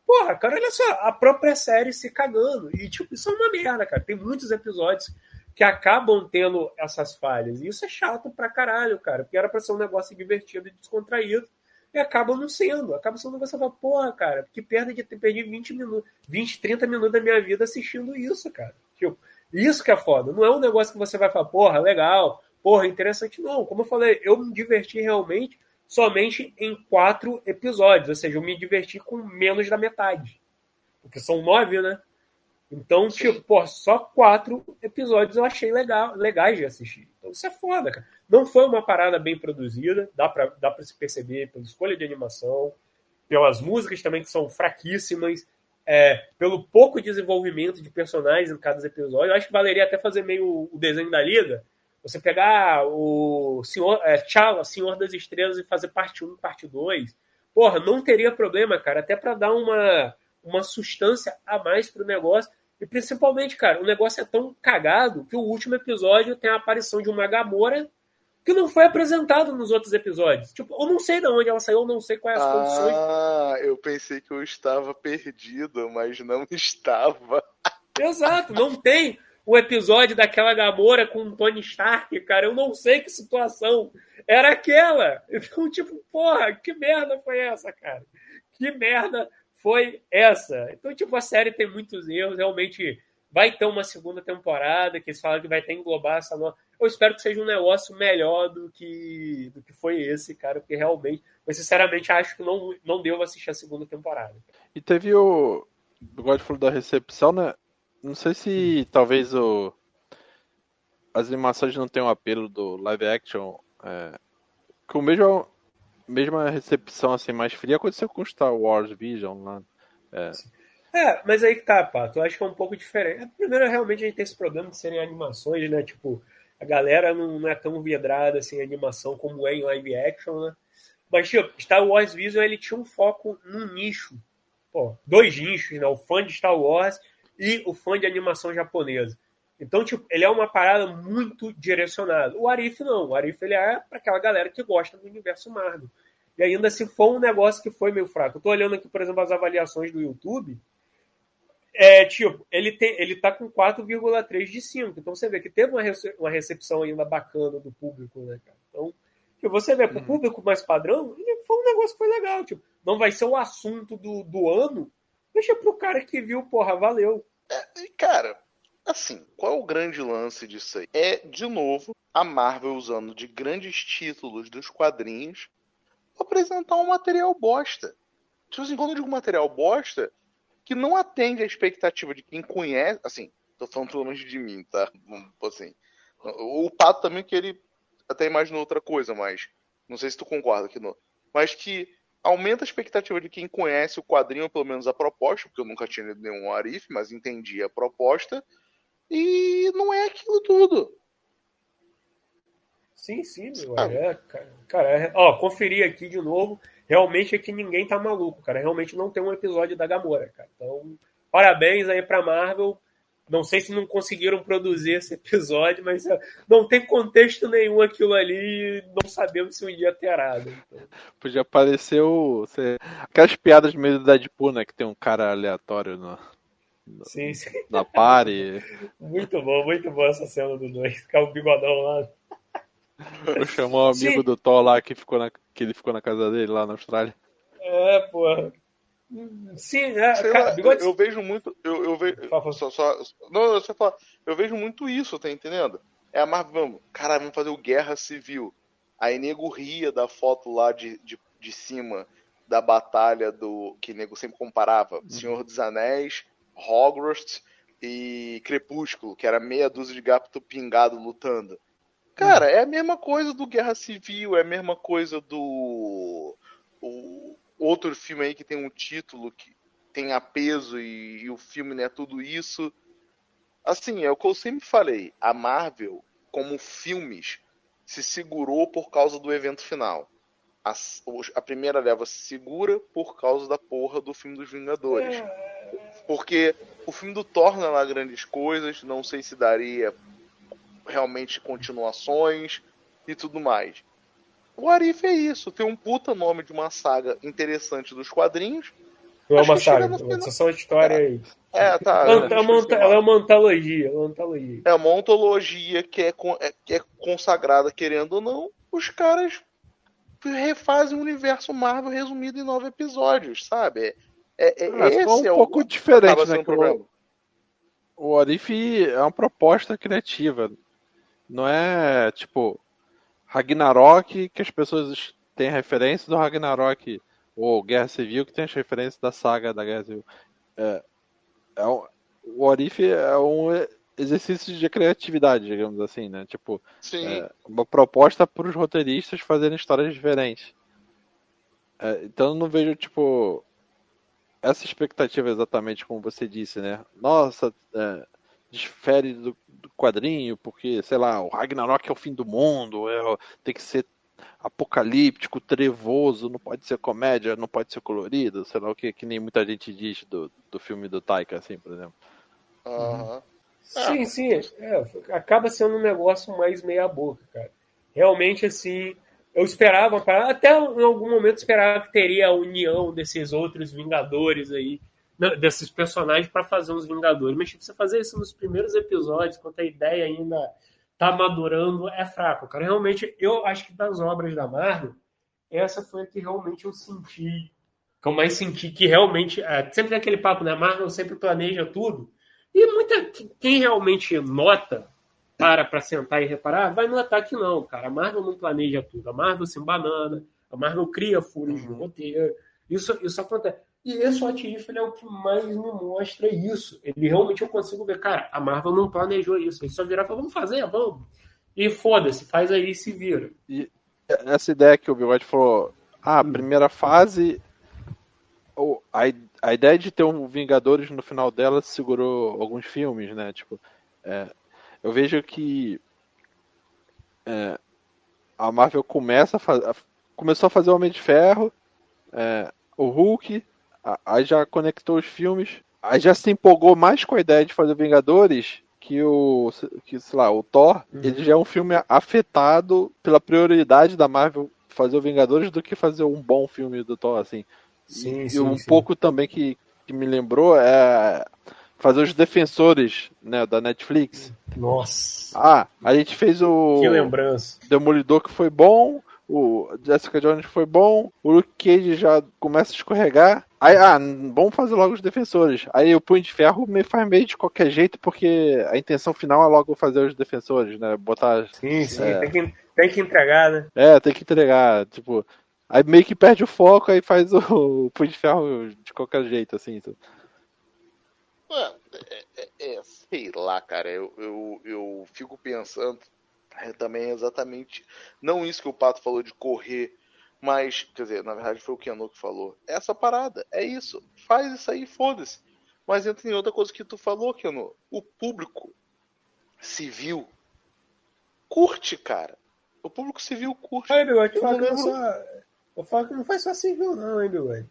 Porra, cara, olha só, a própria série se cagando. E, tipo, isso é uma merda, cara. Tem muitos episódios que acabam tendo essas falhas. E isso é chato pra caralho, cara. Porque era pra ser um negócio divertido e descontraído e acaba não sendo. Acaba sendo um negócio que porra, cara, que perda de ter perdido 20 minutos, 20, 30 minutos da minha vida assistindo isso, cara. Tipo, isso que é foda. Não é um negócio que você vai falar, porra, legal, porra, interessante. Não, como eu falei, eu me diverti realmente somente em quatro episódios. Ou seja, eu me diverti com menos da metade. Porque são nove, né? Então, Sim. tipo, pô, só quatro episódios eu achei legal, legais de assistir. Então isso é foda, cara. Não foi uma parada bem produzida, dá pra, dá pra se perceber pela escolha de animação, pelas músicas também que são fraquíssimas, é, pelo pouco desenvolvimento de personagens em cada episódio. Eu acho que valeria até fazer meio o desenho da Liga. Você pegar o Senhor, é, Senhor das Estrelas, e fazer parte 1, parte 2. Porra, não teria problema, cara, até para dar uma, uma sustância a mais pro negócio e principalmente, cara, o negócio é tão cagado que o último episódio tem a aparição de uma Gamora que não foi apresentado nos outros episódios. Tipo, eu não sei de onde ela saiu, eu não sei quais as ah, condições. Ah, eu pensei que eu estava perdido, mas não (laughs) estava. Exato, não tem o episódio daquela Gamora com o Tony Stark, cara. Eu não sei que situação era aquela. Então, tipo, porra, que merda foi essa, cara? Que merda foi essa. Então, tipo, a série tem muitos erros, realmente vai ter uma segunda temporada, que eles falam que vai ter englobar essa nova. Eu espero que seja um negócio melhor do que, do que foi esse, cara, porque realmente, mas sinceramente acho que não, não devo assistir a segunda temporada. E teve o. O God falou da recepção, né? Não sei se talvez o. As animações não tenham o apelo do live action. É, que o mesmo mesma recepção assim mais fria aconteceu com Star Wars Vision lá. É. é, mas aí que tá, Pato. Eu acho que é um pouco diferente. Primeiro, realmente, a gente tem esse problema de serem animações, né? Tipo, a galera não, não é tão vidrada assim em animação como é em live action, né? Mas, tipo, Star Wars Vision ele tinha um foco num nicho. Pô, dois nichos, né? O fã de Star Wars e o fã de animação japonesa. Então, tipo, ele é uma parada muito direcionada. O Arif não. O Arif ele é para aquela galera que gosta do universo Marvel. E ainda se for um negócio que foi meio fraco. Eu tô olhando aqui, por exemplo, as avaliações do YouTube. É, tipo, ele, tem, ele tá com 4,3 de 5. Então você vê que teve uma, rece uma recepção ainda bacana do público, né, cara? Então, tipo, você vê, pro uhum. público mais padrão, foi um negócio que foi legal. Tipo, não vai ser o assunto do, do ano. Deixa pro cara que viu, porra, valeu. É, cara, Assim, qual é o grande lance disso aí? É, de novo, a Marvel usando de grandes títulos dos quadrinhos apresentar um material bosta. Tipo assim, quando eu digo material bosta, que não atende à expectativa de quem conhece. Assim, tô falando pelo menos de mim, tá? Assim, o Pato também que ele até imaginou outra coisa, mas não sei se tu concorda que não. Mas que aumenta a expectativa de quem conhece o quadrinho, pelo menos a proposta, porque eu nunca tinha lido nenhum Arif, mas entendi a proposta. E não é aquilo tudo. Sim, sim, meu. É, cara, é, ó, conferi aqui de novo. Realmente é que ninguém tá maluco, cara. Realmente não tem um episódio da Gamora, cara. Então, parabéns aí pra Marvel não sei se não conseguiram produzir esse episódio, mas é, não tem contexto nenhum aquilo ali não sabemos se um dia terá. Né? Então... Podia aparecer o. Aquelas piadas meio do Deadpool, né? Que tem um cara aleatório no. Sim, sim. Na pare. muito bom, muito bom essa cena do dois. Ficar o bigodão lá. Eu chamou o amigo sim. do Thor lá que, ficou na... que ele ficou na casa dele lá na Austrália. É, porra. Sim, é, cara, lá, bigode... eu, vejo muito. Eu, eu vejo. Só, só, não, você fala, eu vejo muito isso, tá entendendo? É a Marvel, vamos, cara, vamos fazer o Guerra Civil. Aí nego ria da foto lá de, de, de cima da batalha do. que nego sempre comparava. Uhum. Senhor dos Anéis, Hogwarts e Crepúsculo, que era meia dúzia de gato pingado lutando. Cara, é a mesma coisa do Guerra Civil, é a mesma coisa do. O, outro filme aí que tem um título que tem peso e, e o filme não é tudo isso. Assim, é o que eu sempre falei. A Marvel, como filmes, se segurou por causa do evento final. A, a, primeira leva se segura por causa da porra do filme dos Vingadores. Porque o filme do Thor não é lá grandes coisas, não sei se daria realmente continuações e tudo mais. O Arif é isso, tem um puta nome de uma saga interessante dos quadrinhos. Não é uma saga, é só uma história aí. É, tá. É uma, ela é uma antologia, uma antologia. É uma ontologia que é, é, que é consagrada, querendo ou não. Os caras refazem o universo Marvel resumido em nove episódios, sabe? É, é, ah, esse um é pouco o, diferente, né? O, o Arif é uma proposta criativa. Não é tipo Ragnarok, que as pessoas têm referência do Ragnarok, ou Guerra Civil, que tem as referências da saga da Guerra Civil. É, é um, o Orif é um exercício de criatividade, digamos assim, né? Tipo, é uma proposta para os roteiristas fazerem histórias diferentes. É, então eu não vejo, tipo, essa expectativa exatamente como você disse, né? Nossa, é, difere do, do, quadrinho, porque, sei lá, o Ragnarok é o fim do mundo, é, tem que ser apocalíptico, trevoso, não pode ser comédia, não pode ser colorido, sei lá o que, que nem muita gente diz do, do filme do Taika, assim, por exemplo. Uhum. Sim, sim, é, acaba sendo um negócio mais meia boca, cara. Realmente, assim, eu esperava, até em algum momento esperava que teria a união desses outros Vingadores aí, desses personagens para fazer uns Vingadores. Mas tipo, você fazer isso nos primeiros episódios, quando a ideia ainda tá madurando, é fraco. Cara, realmente, eu acho que das obras da Marvel, essa foi a que realmente eu senti, que eu mais senti que realmente. É, sempre tem aquele papo, né? Marvel sempre planeja tudo. E muita. Quem realmente nota, para para sentar e reparar, vai notar que não, cara. A Marvel não planeja tudo. A Marvel se banana, a Marvel cria furos uhum. no roteiro. Isso, isso acontece. E esse What If é o que mais me mostra isso. Ele realmente eu consigo ver, cara, a Marvel não planejou isso. Ele só virar e falar, vamos fazer, vamos. E foda-se, faz aí e se vira. E essa ideia que o Bigode falou, ah, a primeira fase, a, a ideia de ter um Vingadores no final dela segurou alguns filmes, né? Tipo, é, eu vejo que é, a Marvel começa a fazer, começou a fazer o Homem de Ferro, é, o Hulk, Aí já conectou os filmes. Aí já se empolgou mais com a ideia de fazer Vingadores que o, que, sei lá, o Thor, uhum. ele já é um filme afetado pela prioridade da Marvel fazer o Vingadores do que fazer um bom filme do Thor, assim. Sim, e, sim, um sim. pouco também que, que me lembrou é fazer os defensores, né, da Netflix. Nossa. Ah, a gente fez o Que lembrança. Demolidor que foi bom, o Jessica Jones foi bom, o Luke Cage já começa a escorregar. Aí, ah, vamos fazer logo os defensores. Aí o Punho de Ferro me faz meio de qualquer jeito, porque a intenção final é logo fazer os defensores, né? Botar. Sim, sim, é... tem, que, tem que entregar, né? É, tem que entregar. Tipo, aí meio que perde o foco, aí faz o, (laughs) o Punho de Ferro de qualquer jeito, assim. É, é, é, sei lá, cara, eu, eu, eu fico pensando é, também exatamente, não isso que o Pato falou de correr, mas, quer dizer, na verdade foi o Keno que falou. Essa parada, é isso, faz isso aí, foda-se. Mas entra em outra coisa que tu falou, Keno, o público civil curte, cara. O público civil curte. Fala que só... Eu falo que não faz só civil, não, hein, Bigode?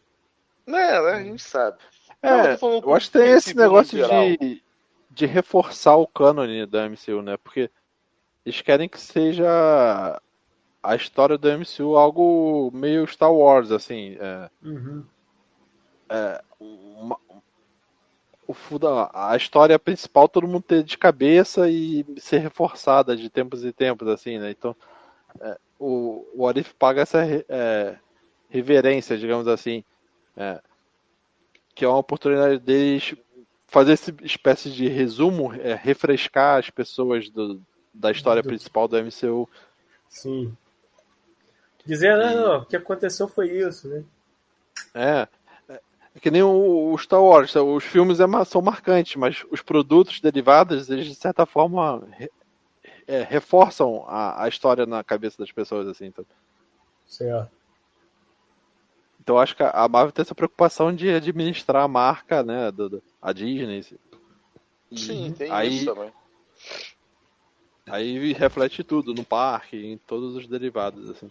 É, né? A gente sabe. É, não, eu acho que tem esse negócio de, de reforçar o cânone da MCU, né? Porque eles querem que seja a história do MCU algo meio Star Wars, assim. É, uhum. é, uma, o, a história principal todo mundo ter de cabeça e ser reforçada de tempos em tempos, assim, né? Então, é, o, o Arif paga essa é, reverência, digamos assim, é, que é uma oportunidade deles fazer essa espécie de resumo, é, refrescar as pessoas do, da história principal do MCU. Sim. Dizer, não, não, o que aconteceu foi isso, né? É. É que nem o, o Star Wars, os filmes é, são marcantes, mas os produtos derivados, eles de certa forma é, reforçam a, a, história na cabeça das pessoas, assim. Então. Certo. Então acho que a Marvel tem essa preocupação de administrar a marca, né, do, do a Disney. Sim, tem aí, isso também. Aí reflete tudo no parque, em todos os derivados, assim.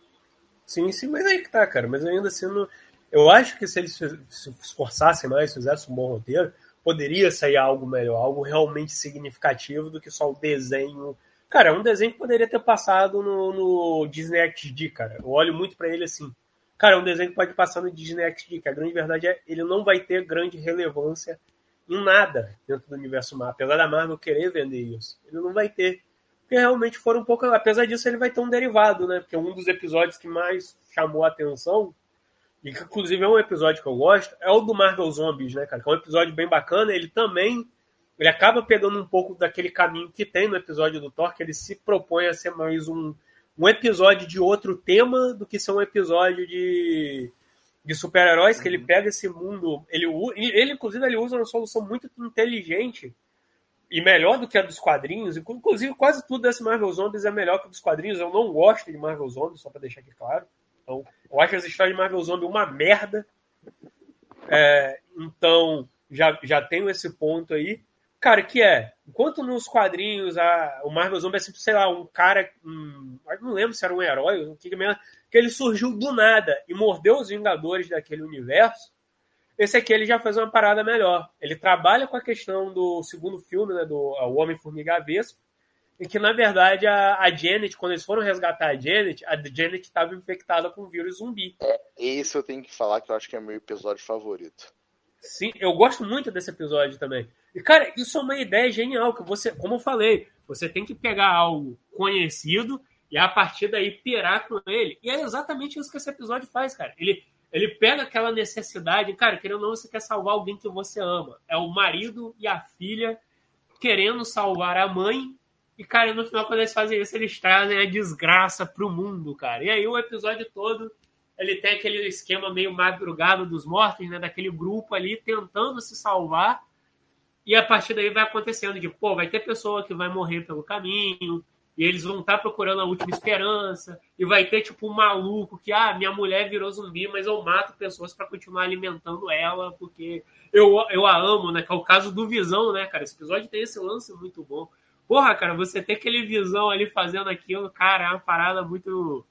Sim, sim, mas aí que tá, cara. Mas ainda assim, não... eu acho que se eles se esforçassem mais, fizessem um bom roteiro, poderia sair algo melhor, algo realmente significativo do que só o desenho. Cara, é um desenho que poderia ter passado no, no Disney XD, cara. Eu olho muito para ele assim. Cara, é um desenho que pode passar no Disney XD, que a grande verdade é ele não vai ter grande relevância em nada dentro do universo Marvel. Apesar da Marvel querer vender isso, ele não vai ter porque realmente foram um pouco. Apesar disso, ele vai ter um derivado, né? Porque um dos episódios que mais chamou a atenção, e que inclusive é um episódio que eu gosto, é o do Marvel Zombies, né, cara? Que é um episódio bem bacana. Ele também. Ele acaba pegando um pouco daquele caminho que tem no episódio do Thor, que ele se propõe a ser mais um, um episódio de outro tema do que ser um episódio de, de super-heróis, que ele uhum. pega esse mundo. Ele, ele, inclusive, ele usa uma solução muito inteligente e melhor do que a dos quadrinhos. Inclusive, quase tudo desse Marvel Zombies é melhor que a dos quadrinhos. Eu não gosto de Marvel Zombies, só para deixar aqui claro. Então, eu acho as histórias de Marvel Zombies uma merda. É, então, já, já tenho esse ponto aí. Cara, que é, enquanto nos quadrinhos a, o Marvel Zombie é sempre, sei lá, um cara, um, não lembro se era um herói, o que que ele surgiu do nada e mordeu os Vingadores daquele universo, esse aqui ele já faz uma parada melhor. Ele trabalha com a questão do segundo filme, né, do O Homem-Formiga em que, na verdade, a, a, Janet, quando eles foram resgatar a Janet, a Janet estava infectada com vírus zumbi. É, esse eu tenho que falar que eu acho que é meu episódio favorito. Sim, eu gosto muito desse episódio também. E, cara, isso é uma ideia genial, que você, como eu falei, você tem que pegar algo conhecido e a partir daí pirar com ele. E é exatamente isso que esse episódio faz, cara. Ele ele pega aquela necessidade, cara, querendo ou não, você quer salvar alguém que você ama. É o marido e a filha querendo salvar a mãe. E, cara, no final, quando eles fazem isso, eles trazem a desgraça pro mundo, cara. E aí o episódio todo, ele tem aquele esquema meio madrugado dos mortos, né? Daquele grupo ali tentando se salvar. E a partir daí vai acontecendo de, pô, vai ter pessoa que vai morrer pelo caminho, e eles vão estar tá procurando a última esperança, e vai ter tipo um maluco que, ah, minha mulher virou zumbi, mas eu mato pessoas para continuar alimentando ela, porque eu, eu a amo, né? Que é o caso do Visão, né, cara? Esse episódio tem esse lance muito bom. Porra, cara, você ter aquele Visão ali fazendo aquilo, cara, é uma parada muito.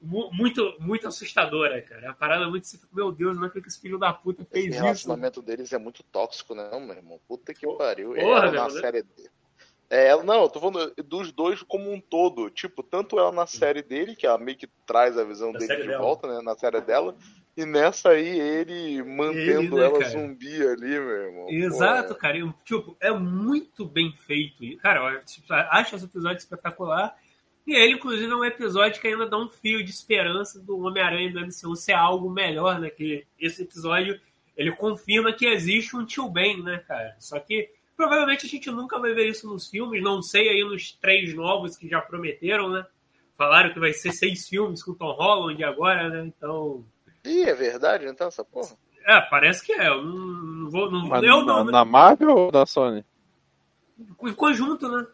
Muito, muito assustadora, cara. É uma parada muito. Meu Deus, não é que esse filho da puta fez isso. O relacionamento deles é muito tóxico, né, meu irmão? Puta que pariu. Porra, é uma série dele é, não, eu tô falando dos dois como um todo. Tipo, tanto ela na série dele, que ela meio que traz a visão dele de dela. volta, né? Na série dela. E nessa aí, ele mantendo ele, né, ela cara? zumbi ali, meu irmão. Exato, Pô, cara. E, tipo, é muito bem feito. Cara, eu tipo, acho esse episódio espetacular. E ele, inclusive, é um episódio que ainda dá um fio de esperança do Homem-Aranha do MCU ser algo melhor, né? Que esse episódio, ele confirma que existe um tio Ben, né, cara? Só que Provavelmente a gente nunca vai ver isso nos filmes, não sei aí nos três novos que já prometeram, né? Falaram que vai ser seis filmes com Tom Holland agora, né? Então. Ih, é verdade então essa porra? É, parece que é. Eu não, não vou. Não, Mas eu na, não. na Marvel ou na Sony? Em conjunto, né?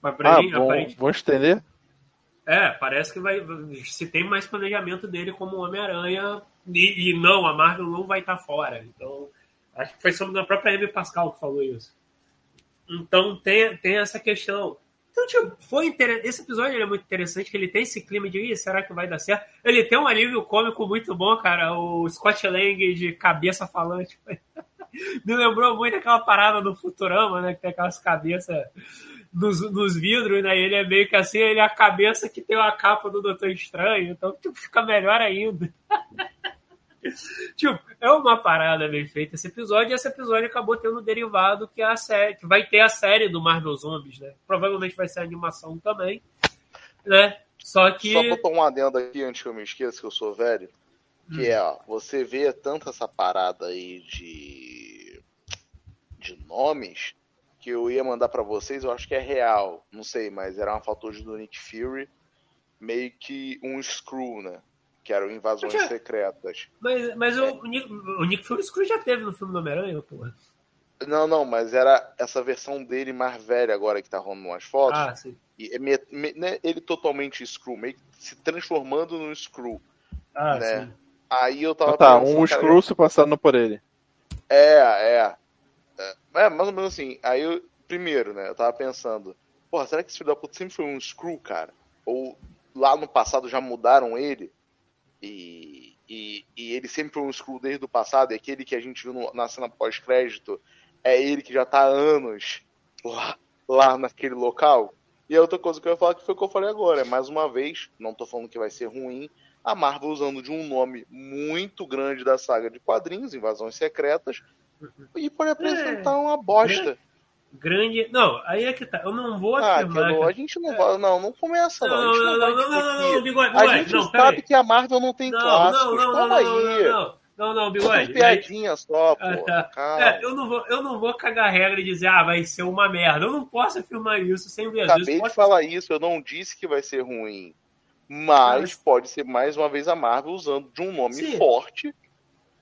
Pra Ah, aparente- vão estender? É, parece que vai. Se tem mais planejamento dele como Homem-Aranha. E, e não, a Marvel não vai estar fora. Então, acho que foi sobre a própria Amy Pascal que falou isso. Então tem, tem essa questão. Então, tipo, foi inter... esse episódio é muito interessante, que ele tem esse clima de "Ih, será que vai dar certo? Ele tem um alívio cômico muito bom, cara. O Scott Lang de cabeça falante. (laughs) Me lembrou muito aquela parada do Futurama, né? Que tem aquelas cabeças nos, nos vidros, né? Ele é meio que assim, ele é a cabeça que tem a capa do Doutor Estranho, então tipo, fica melhor ainda. (laughs) tipo, é uma parada bem feita esse episódio, e esse episódio acabou tendo um derivado que é a série, que vai ter a série do Marvel Zombies, né? Provavelmente vai ser animação também, né? Só que. Só botar um adendo aqui antes que eu me esqueça que eu sou velho. Que é, ó, você vê tanto essa parada aí de. de nomes que eu ia mandar pra vocês, eu acho que é real. Não sei, mas era uma foto hoje do Nick Fury, meio que um screw, né? Que eram invasões Já- secretas. Mas, mas o, Nick, o Nick Fury Screw já teve no filme do Homem-Aranha, porra. Não, não, mas era essa versão dele mais velha agora que tá rolando umas fotos. Ah, sim. E é me- me- né, ele totalmente screw, meio que se transformando num screw. Ah, Né? sim. Aí eu tava Ah, tá, pensando, um cara, Screw passando por ele. É, é. É, mais ou menos assim. Aí eu, primeiro, né, eu tava pensando, porra, será que esse filho da puta sempre foi um screw, cara? Ou lá no passado já mudaram ele? E, e, e ele sempre foi um screw desde o passado, e aquele que a gente viu no- na cena pós-crédito é ele que já tá há anos lá, lá naquele local? E a outra coisa que eu ia falar que foi o que eu falei agora, é mais uma vez, não tô falando que vai ser ruim, a Marvel usando de um nome muito grande da saga de quadrinhos, Invasões Secretas, e pode apresentar uma bosta. Grande. Não, aí é que tá. Eu não vou Ah, afirmar. Que- a gente não vai. Não, não começa, não. Não, não, não, não, não, não, não, bigode, A gente não, sabe que a Marvel não tem Não, clássicos. não, não, Calma não, não, aí. não, não, não, não, bigode. piadinha só, pô. Ah, tá. É, eu não, vou, eu não vou cagar a regra e dizer, ah, vai ser uma merda. Eu não posso afirmar isso sem ver. Acabei de pode- falar isso, eu não disse que vai ser ruim. Mas pode ser mais uma vez a Marvel usando de um nome Sim. forte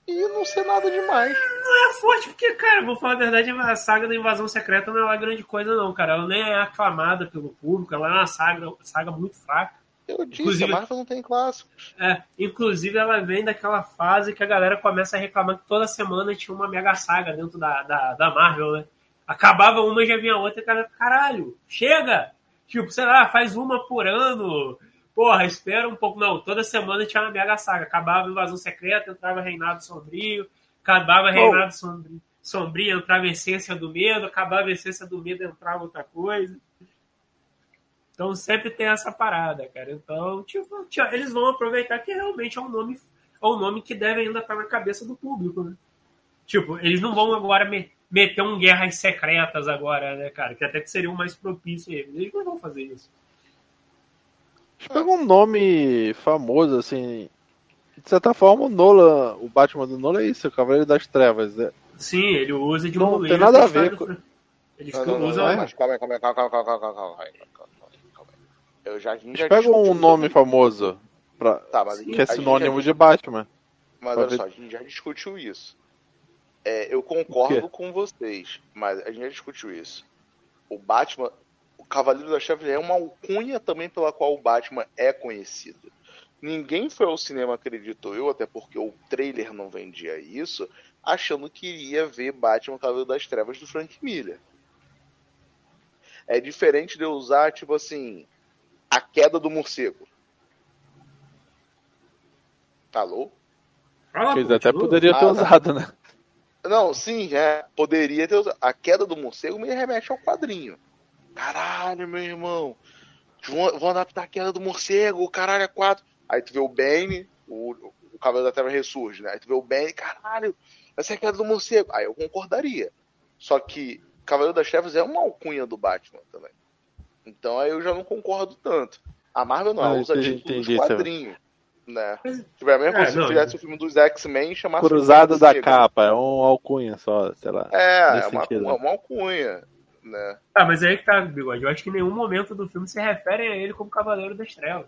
e não ser nada demais. Não é forte, porque, cara, vou falar a verdade, a saga da Invasão Secreta não é uma grande coisa, não, cara. Ela nem é aclamada pelo público, ela é uma saga, saga muito fraca. Eu disse, Inclusive- a Marvel não tem clássicos. É, inclusive, ela vem daquela fase que a galera começa a reclamar que toda semana tinha uma mega saga dentro da, da, da Marvel, né? Acabava uma e já vinha outra e cara, caralho, chega! Tipo, sei lá, faz uma por ano. Porra, espera um pouco. Não, toda semana tinha uma mega saga. Acabava Invasão Secreta, entrava Reinado Sombrio. Acabava Reinado Sombrio, Sombrio, entrava Essência do Medo. Acabava Essência do Medo, entrava outra coisa. Então sempre tem essa parada, cara. Então, tipo, tio, eles vão aproveitar que realmente é um nome, é um nome que deve ainda estar na cabeça do público, né? Tipo, eles não vão agora me- meter um Guerras Secretas agora, né, cara? Que até que seria o mais propício a eles. Eles não vão fazer isso. Pega um nome famoso, assim. De certa forma, o Nolan, o Batman do Nolan é isso, o Cavaleiro das Trevas. né? Sim, ele usa de Não muleta tem nada a ver com- Ele Não, não, não, usa. não, mas calma aí, calma aí, calma aí, calma aí, calma aí, calma aí. Eu já, a gente já Pega um nome famoso pra, Tá, mas que é sinônimo já- de Batman. Mas olha ver. só, a gente já discutiu isso. É, eu concordo com vocês, mas a gente já discutiu isso. O Batman, Cavaleiro das Trevas é uma alcunha também pela qual o Batman é conhecido. Ninguém foi ao cinema, acredito eu, até porque o trailer não vendia isso, achando que iria ver Batman Cavaleiro das Trevas do Frank Miller. É diferente de eu usar, tipo assim, a queda do morcego. Alô? Fala, Eles até continua. poderiam ter Ah, usado, né? Não, sim, é. Poderia ter usado. A queda do morcego me remete ao quadrinho. Caralho, meu irmão. Vão, vão adaptar a queda do morcego, o caralho é quatro. Aí tu vê o Bane, o, o Cavaleiro da Terra ressurge, né? Aí tu vê o Bane, caralho, essa é a queda do morcego. Aí eu concordaria. Só que Cavaleiro das Trevas é uma alcunha do Batman também. Então aí eu já não concordo tanto. A Marvel não, ela Ah, usa entendi, título dos quadrinhos. Né? Tipo, é mesmo É, se não, fizesse o filme dos X-Men e chamasse Cruzado da capa, é um alcunha só, sei lá. É, é uma, uma, uma alcunha, né? Ah, mas aí que tá, Bigode. Eu acho que em nenhum momento do filme se referem a ele como Cavaleiro das Trevas.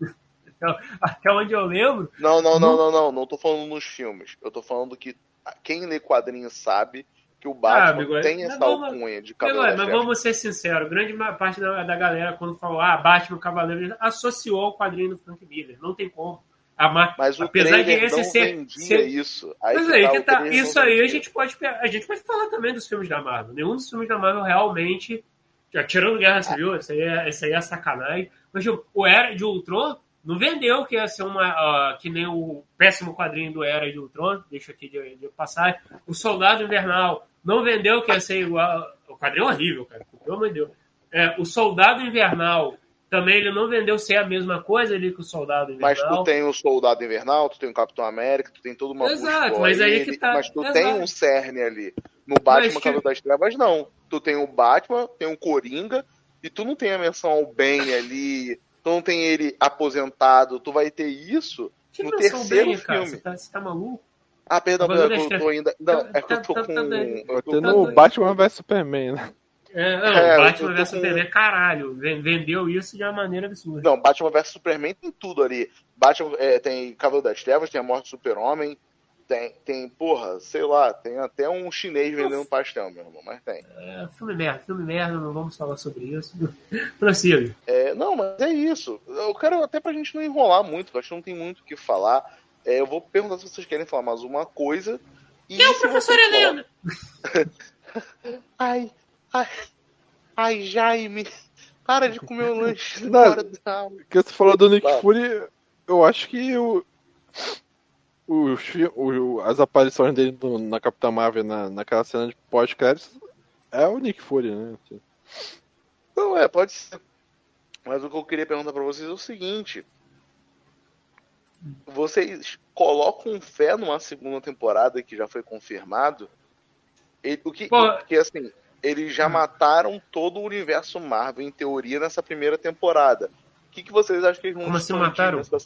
(laughs) Então, até onde eu lembro, Não, não, não, Não. não, não, tô falando nos filmes. Eu tô falando que quem lê quadrinhos sabe que o Batman Ah, amigo, tem essa vamos- alcunha de Cavaleiro olha, das mas vamos ser sinceros, grande parte da, da galera, quando falou, ah, Batman Cavaleiro, associou ao quadrinho do Frank Miller. Não tem como. A mar... Mas o Apesar de esse não ser- vendia ser- isso. Aí Mas aí tá, que tá. Isso aí a gente pode a gente pode falar também dos filmes da Marvel. Nenhum dos filmes da Marvel realmente, já tirando Guerra Civil, isso aí é, isso aí é sacanagem. Mas tipo, o Era de Ultron não vendeu que ia ser uma ah, que nem o péssimo quadrinho do Era de Ultron, deixa aqui de, de passar. O Soldado Invernal não vendeu que ia ser igual. O quadrinho é horrível, cara. Pelo amor de Deus. É, o Soldado Invernal também ele não vendeu ser a mesma coisa ali que o Soldado Mas Invernal. tu tem o Soldado Invernal, tu tem o Capitão América, tu tem toda uma Exato, mas aí ali, que tá. Mas tu Exato. tem um cerne ali. No Batman Mas que- das Trevas, não. Tu tem o Batman, tem o Coringa, e tu não tem a menção ao bem ali, tu não tem ele aposentado, tu vai ter isso Que no terceiro bem, cara. filme. Você tá, você tá maluco? Ah, perdão, eu tô ainda. Não, é que (laughs) eu Tá- tô tá- com. tá- eu tô com- no. Batman vs Superman, né? É, não, É, Batman vs com- Superman, caralho. ven- Vendeu isso de uma maneira absurda. Não, Batman vs Superman tem tudo ali. Batman é, tem Cavaleiro das Trevas, tem a morte do Super-Homem, tem, tem, porra, sei lá, tem até um chinês vendendo pastel, meu irmão, mas tem. É, filme merda, filme merda, não vamos falar sobre isso. (laughs) Prossiga. É, não, mas é isso. Eu quero até pra gente não enrolar muito, acho que não tem muito o que falar. É, eu vou perguntar se vocês querem falar mais uma coisa. E Quem é o professor Helena? (laughs) Ai, ai, ai, Jaime, para de comer o lanche (laughs) Não. na hora da aula. Porque você falou do Nick. Fury, eu acho que o, fi- o- as aparições dele no- na Capitã Marvel na, naquela cena de pós-créditos é o Nick Fury, né? Não, é, pode ser. Mas o que eu queria perguntar pra vocês é o seguinte: vocês colocam fé numa segunda temporada que já foi confirmado? Ele- o que, Pô. porque assim, eles já mataram todo o universo Marvel em teoria nessa primeira temporada. O que, que vocês acham que eles vão Como assim mataram? nessa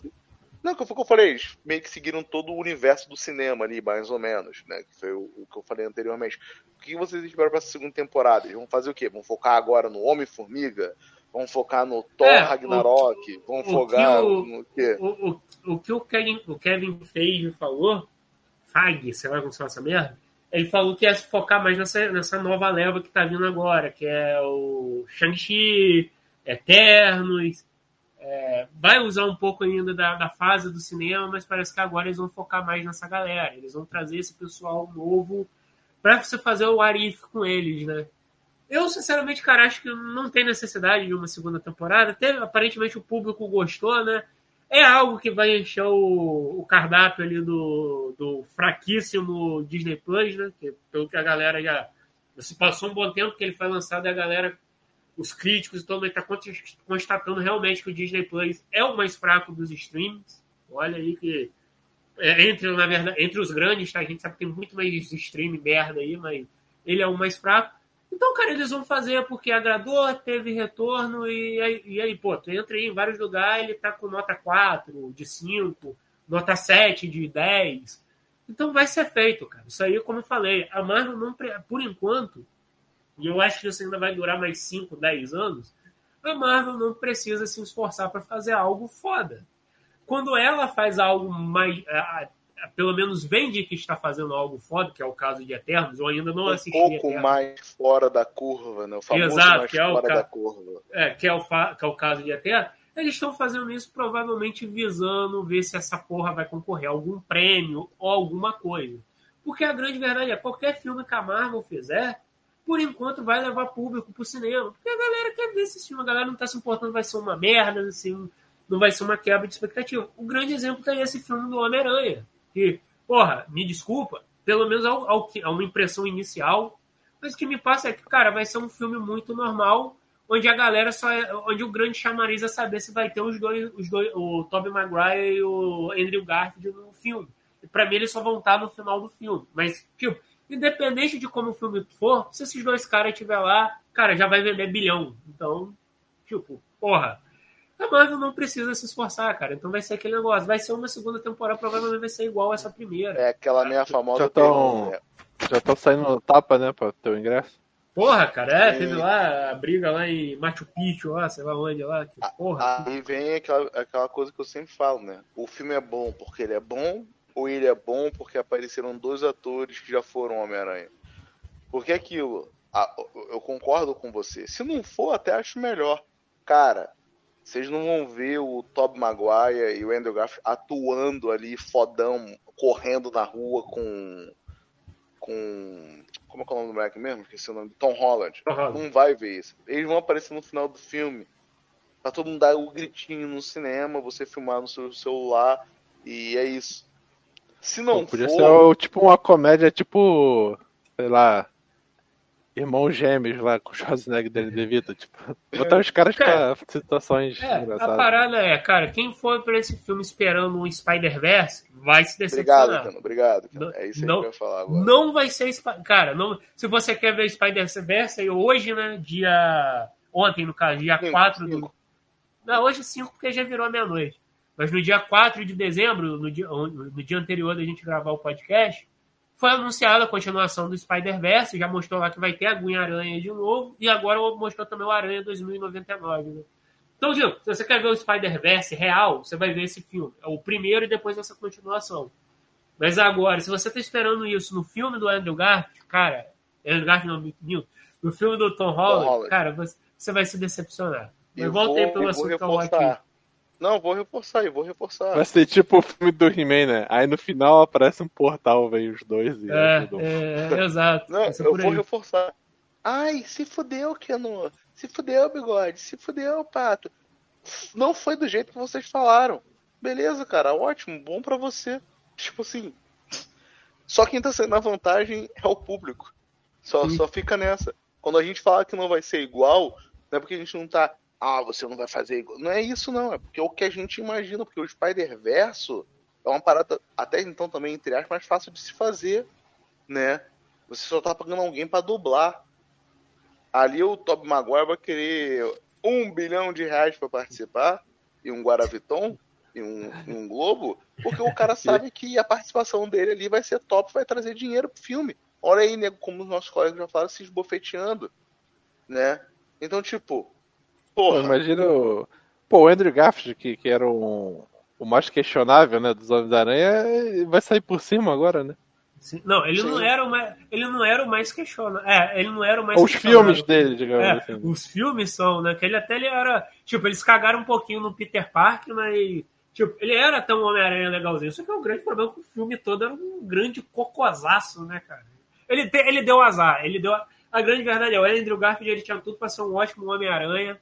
Não, que foi o que eu falei, eles meio que seguiram todo o universo do cinema ali, mais ou menos, né? Que foi o, o que eu falei anteriormente. O que vocês esperam pra essa segunda temporada? Eles vão fazer o quê? Vão focar agora no Homem-Formiga? Vão focar no Thor É, Ragnarok? Vão o focar que o- no quê? O, o, o que o Kevin, o Kevin Feige falou, Fag, sei lá como se fala essa merda, ele falou que ia se focar mais nessa, nessa nova leva que tá vindo agora, que é o Shang-Chi, Eternos. é, vai usar um pouco ainda da, da fase do cinema, mas parece que agora eles vão focar mais nessa galera. Eles vão trazer esse pessoal novo pra você fazer o Arif com eles, né? Eu, sinceramente, cara, acho que não tem necessidade de uma segunda temporada. Teve, aparentemente o público gostou, né? É algo que vai encher o, o cardápio ali do, do fraquíssimo Disney Plus, né? Que, pelo que a galera já. Se passou um bom tempo que ele foi lançado e a galera, os críticos e todo mundo está constatando realmente que o Disney Plus é o mais fraco dos streams. Olha aí que. é, entre, na verdade, entre os grandes, tá? A gente sabe que tem muito mais stream merda aí, mas ele é o mais fraco. Então, cara, eles vão fazer porque agradou, teve retorno e aí, e aí, pô, tu entra aí em vários lugares, ele tá com nota 4, de 5, nota 7, de 10. Então vai ser feito, cara. Isso aí, como eu falei, a Marvel não, por enquanto, e eu acho que isso ainda vai durar mais 5, 10 anos, a Marvel não precisa se esforçar para fazer algo foda. Quando ela faz algo mais. Ah, pelo menos vende que está fazendo algo foda, que é o caso de Eternos, eu ainda não Um assisti pouco Eternos. mais fora da curva, né? O famoso Exato, mais que é o fora ca- da curva. é, que, é o fa- que é o caso de Eterno, eles estão fazendo isso provavelmente visando ver se essa porra vai concorrer a algum prêmio ou alguma coisa. Porque a grande verdade é, qualquer filme que a Marvel fizer, por enquanto vai levar público pro cinema. Porque a galera quer ver esse filme, a galera não tá se importando, vai ser uma merda, assim, não vai ser uma quebra de expectativa. O grande exemplo é esse filme do Homem-Aranha. Que, porra, me desculpa, pelo menos ao, ao, que- a uma impressão inicial, mas o que me passa é que, cara, vai ser um filme muito normal, onde a galera só é, onde o grande chamariz é saber se vai ter os dois, os dois o Tobey Maguire e o Andrew Garfield no filme. Pra mim eles só vão estar no final do filme. Mas, tipo, independente de como o filme for, se esses dois caras estiver lá, cara, já vai vender bilhão. Então, tipo, porra. A Marvel não precisa se esforçar, cara. Então vai ser aquele negócio. Vai ser uma segunda temporada, provavelmente vai ser igual essa primeira. É aquela meia famosa Já tão- pergunta, Já tá saindo tapa, né, pra ter o ingresso. Porra, cara, é, Sim. teve lá a briga lá em Machu Picchu, lá, sei lá onde lá. Que porra. Aí vem aquela, aquela coisa que eu sempre falo, né? O filme é bom porque ele é bom, ou ele é bom porque apareceram dois atores que já foram Homem-Aranha. Porque aquilo, eu concordo com você. Se não for, até acho melhor. Cara, vocês não vão ver o Tob Maguire e o Andrew Garfield atuando ali, fodão, correndo na rua com. com. Como é que é o nome do moleque mesmo? Esqueci o nome. Tom Holland. Tom Holland. Não vai ver isso. Eles vão aparecer no final do filme. Pra todo mundo dar o um gritinho no cinema, você filmar no seu celular. E é isso. Se não Pô, podia for... ser tipo uma comédia, tipo. Sei lá irmãos gêmeos lá com o Schwarzenegger dele DeVito, tipo, botar os caras cara, pra situações é, engraçadas. A parada é, cara, quem for pra esse filme esperando um Spider-Verse vai se decepcionar. Obrigado, Cano, obrigado. Cano. É isso não, que eu ia falar agora. Não vai ser, cara, não, se você quer ver Spider-Verse, hoje, né, dia, ontem no caso, dia 4 do... Não, hoje 5 porque já virou meia-noite. Mas no dia 4 de dezembro, no dia, no dia anterior da gente gravar o podcast, foi anunciada a continuação do Spider-Verse, já mostrou lá que vai ter a Gwen-Aranha de novo, e agora mostrou também o Aranha 2099. Né? Então, Gil, se você quer ver o Spider-Verse real, você vai ver esse filme. É o primeiro e depois essa continuação. Mas agora, se você está esperando isso no filme do Andrew Garfield, cara, Andrew Garfield não, no filme do Tom Holland, Tom Holland. cara, você, vai se decepcionar. Mas voltei pelo assunto aqui. Não, vou reforçar, eu vou reforçar. Vai ser tipo o filme do He-Man, né? Aí no final aparece um portal, vem os dois e é, é, é, exato. Não, eu vou reforçar. Ai, se fudeu, Keno. Se fudeu, bigode. Se fudeu, pato. Não foi do jeito que vocês falaram. Beleza, cara, ótimo, bom para você. Tipo assim. Só quem tá sendo na vantagem é o público. Só, só fica nessa. Quando a gente fala que não vai ser igual, não é porque a gente não tá ah, você não vai fazer igual. Não é isso, não. É porque é o que a gente imagina, porque o Spider-Verso é uma parada, até então também, entre aspas, mais fácil de se fazer, né? Você só tá pagando alguém para dublar. Ali o Tob Maguire vai querer um bilhão de reais para participar, e um Guaraviton, e um, e um Globo, porque o cara sabe que a participação dele ali vai ser top, vai trazer dinheiro pro filme. Olha aí, nego, como os nossos colegas já falaram, se esbofeteando, né? Então, tipo, Porra. Pô, imagina o. Pô, o Andrew Garfield, que, que era um, o mais questionável né, dos Homens-Aranha, vai sair por cima agora, né? Sim. Não, ele não era o mais, ele não era o mais questionável. É, ele não era o mais Os filmes dele, digamos é, assim. Os filmes são, né? Que ele até ele era. Tipo, eles cagaram um pouquinho no Peter Parker, mas. Tipo, ele era tão Homem-Aranha legalzinho. Só que é um grande problema que o filme todo era um grande cocosaço, né, cara? Ele, te, ele deu azar. Ele deu. A grande verdade é, o Andrew Garfield ele tinha tudo para ser um ótimo Homem-Aranha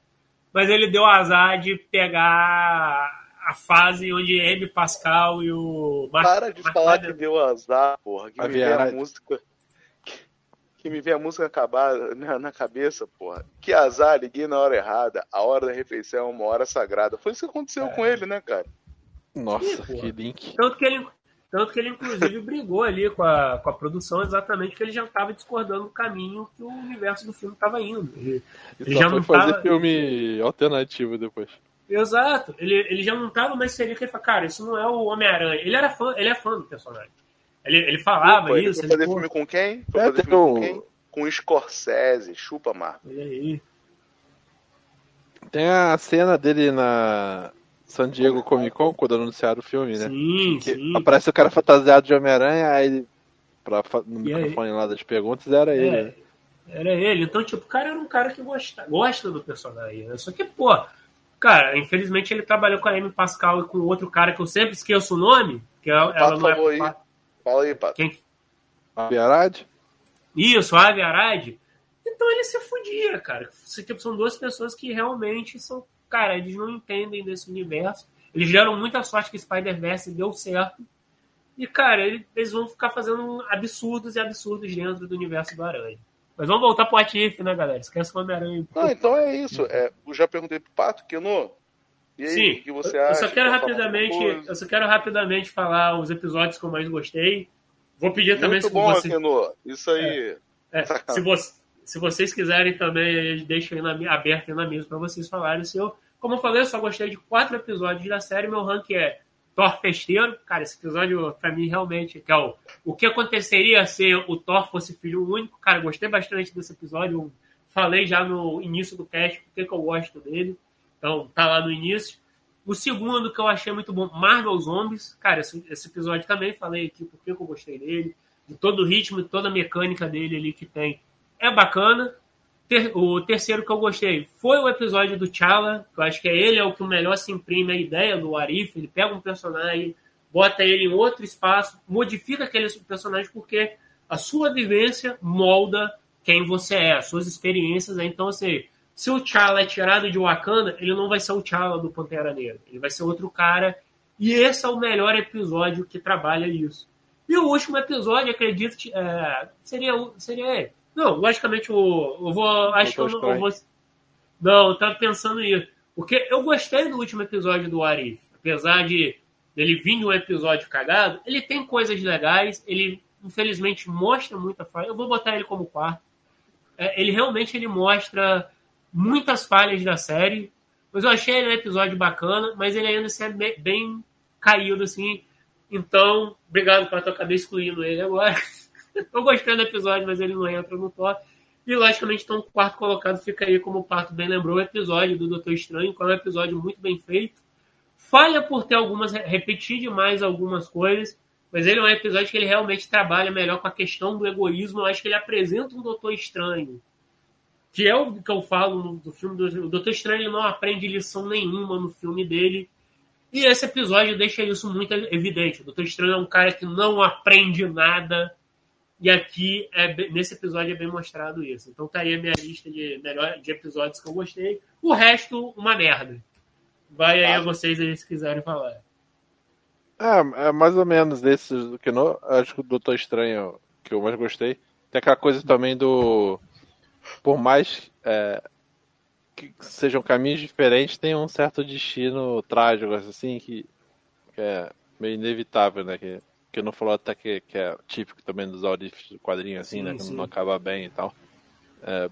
mas ele deu azar de pegar a fase onde M. Pascal e o Mar Para de Mar falar que deu azar, porra. Que a me vê a música. Que, me vê a música acabar na, na, cabeça, porra. Que azar, liguei na hora errada. A hora da refeição é uma hora sagrada. Foi isso que aconteceu é. com ele, né, cara? Nossa, que link. Tanto que ele, tanto que ele, inclusive, brigou ali com a, com a produção exatamente porque ele já estava discordando do caminho que o universo do filme estava indo. Ele, ele já não fazer tava... filme alternativo depois. Exato. Ele, ele já não estava mais seria que ele falou, cara, isso não é o Homem-Aranha. Ele era fã, ele é fã do personagem. Ele, ele falava Opa, isso. Ele foi fazer ele, filme com quem? Foi é, fazer filme com quem? Com Scorsese, chupa, Marco. E aí? Tem a cena dele na San Diego Comic Con, quando anunciaram o filme, né? Sim, que sim. Aparece o cara fantasiado de Homem-Aranha, aí pra, no e microfone aí? lá das perguntas era é, ele. Né? Era ele. Então, tipo, o cara era um cara que gosta, gosta do personagem, né? Só que, pô, cara, infelizmente ele trabalhou com a Amy Pascal e com outro cara que eu sempre esqueço o nome, que é, ela não é... Aí. Fala aí, Pato. Quem? Avi Arad? Isso, Avi Arad. Então ele se fudia, cara. Tipo, são duas pessoas que realmente são cara, eles não entendem desse universo. Eles deram muita sorte que Spider-Verse deu certo. E, cara, eles vão ficar fazendo absurdos e absurdos dentro do universo do Aranha. Mas vamos voltar pro Atif, né, galera? Esquece o Homem-Aranha. Não, então é isso. É, eu já perguntei pro Pato, que no. E aí, Sim, o que você eu, acha? Eu só quero rapidamente, eu só quero rapidamente falar os episódios que eu mais gostei. Vou pedir também Muito se bom, você... Keno. Isso aí. É, é, se, você, se vocês quiserem também, deixem aí na, aberto aí na mesa para vocês falarem o seu. Como eu falei, eu só gostei de quatro episódios da série. Meu rank é Thor Festeiro. Cara, esse episódio, pra mim, realmente, que é o, o que aconteceria se o Thor fosse filho único. Cara, gostei bastante desse episódio. Eu falei já no início do cast porque que eu gosto dele. Então, tá lá no início. O segundo que eu achei muito bom, Marvel Zombies. Cara, esse, esse episódio também falei aqui porque eu gostei dele. De todo o ritmo toda a mecânica dele ali que tem. É bacana. Ter, o terceiro que eu gostei foi o episódio do T'Challa. Que eu acho que é ele é o que melhor se imprime a ideia do Arif. Ele pega um personagem, bota ele em outro espaço, modifica aquele personagem porque a sua vivência molda quem você é, as suas experiências. Né? Então, assim, se o T'Challa é tirado de Wakanda, ele não vai ser o T'Challa do Pantera Negra. Ele vai ser outro cara. E esse é o melhor episódio que trabalha isso. E o último episódio, acredito, é, seria, seria ele. Não, logicamente, o, eu vou. Acho que eu não, eu vou. Não, eu tava pensando nisso. Porque eu gostei do último episódio do Arif. Apesar de ele vir de um episódio cagado, ele tem coisas legais. Ele, infelizmente, mostra muita falha. Eu vou botar ele como quarto. É, ele realmente ele mostra muitas falhas da série. Mas eu achei ele um episódio bacana, mas ele ainda assim é bem, bem caído, assim. Então, obrigado por eu acabei excluindo ele agora. (laughs) (laughs) Tô gostando do episódio, mas ele não entra no top. E, logicamente, então, o quarto colocado fica aí, como o Pato bem lembrou, o episódio do Doutor Estranho, que é um episódio muito bem feito. Falha por ter algumas. repetir demais algumas coisas, mas ele é um episódio que ele realmente trabalha melhor com a questão do egoísmo. Eu acho que ele apresenta um Doutor Estranho que é o que eu falo no, do filme do o Doutor Estranho, ele não aprende lição nenhuma no filme dele. E esse episódio deixa isso muito evidente. O Doutor Estranho é um cara que não aprende nada. E aqui, é, nesse episódio, é bem mostrado isso. Então tá aí a minha lista de, melhor, de episódios que eu gostei. O resto, uma merda. Vai aí a vocês aí se quiserem falar. É, é mais ou menos desses que não. Acho que o Doutor Estranho que eu mais gostei. Tem aquela coisa também do por mais é, que sejam caminhos diferentes, tem um certo destino trágico, assim, que, que é meio inevitável, né? Que, que não falou até que, que é típico também dos audios do quadrinho, assim, sim, né? Que sim. não acaba bem e tal. É,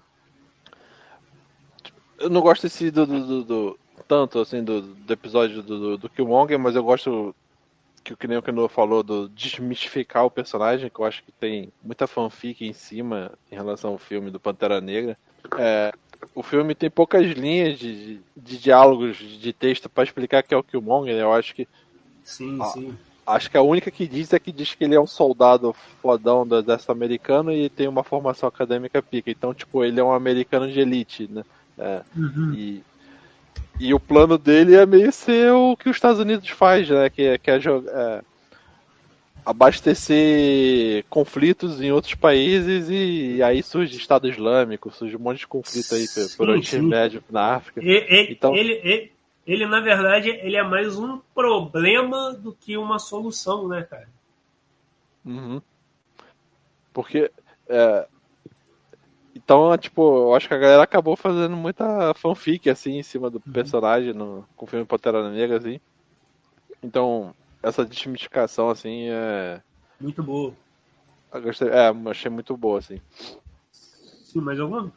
eu não gosto desse do, do, do, do tanto assim do, do episódio do, do, Killmonger, mas eu gosto que, que nem o Keno falou, do desmistificar o personagem, que eu acho que tem muita fanfic em cima em relação ao filme do Pantera Negra. É, o filme tem poucas linhas de, de, de diálogos de texto para explicar que é o Killmonger, né? Eu acho que. Sim, a, sim. Acho que a única que diz é que diz que ele é um soldado fodão do exército americano e tem uma formação acadêmica pica. Então, tipo, ele é um americano de elite, né? É, uhum. E e o plano dele é meio ser o que os Estados Unidos faz, né? Que, é, que é, é abastecer conflitos em outros países e, e, aí surge Estado Islâmico, surge um monte de conflito aí por Oriente Médio, na África. E, então... ele, ele, ele, na verdade, ele é mais um problema do que uma solução, né, cara? Uhum. Porque é, então, tipo, eu acho que a galera acabou fazendo muita fanfic, assim, em cima do uhum. personagem no, com o filme Pantera Negra, assim. Então, essa desmistificação, assim, é... Muito boa. Eu gostei, é, achei muito boa, assim. Sim, mas eu amo.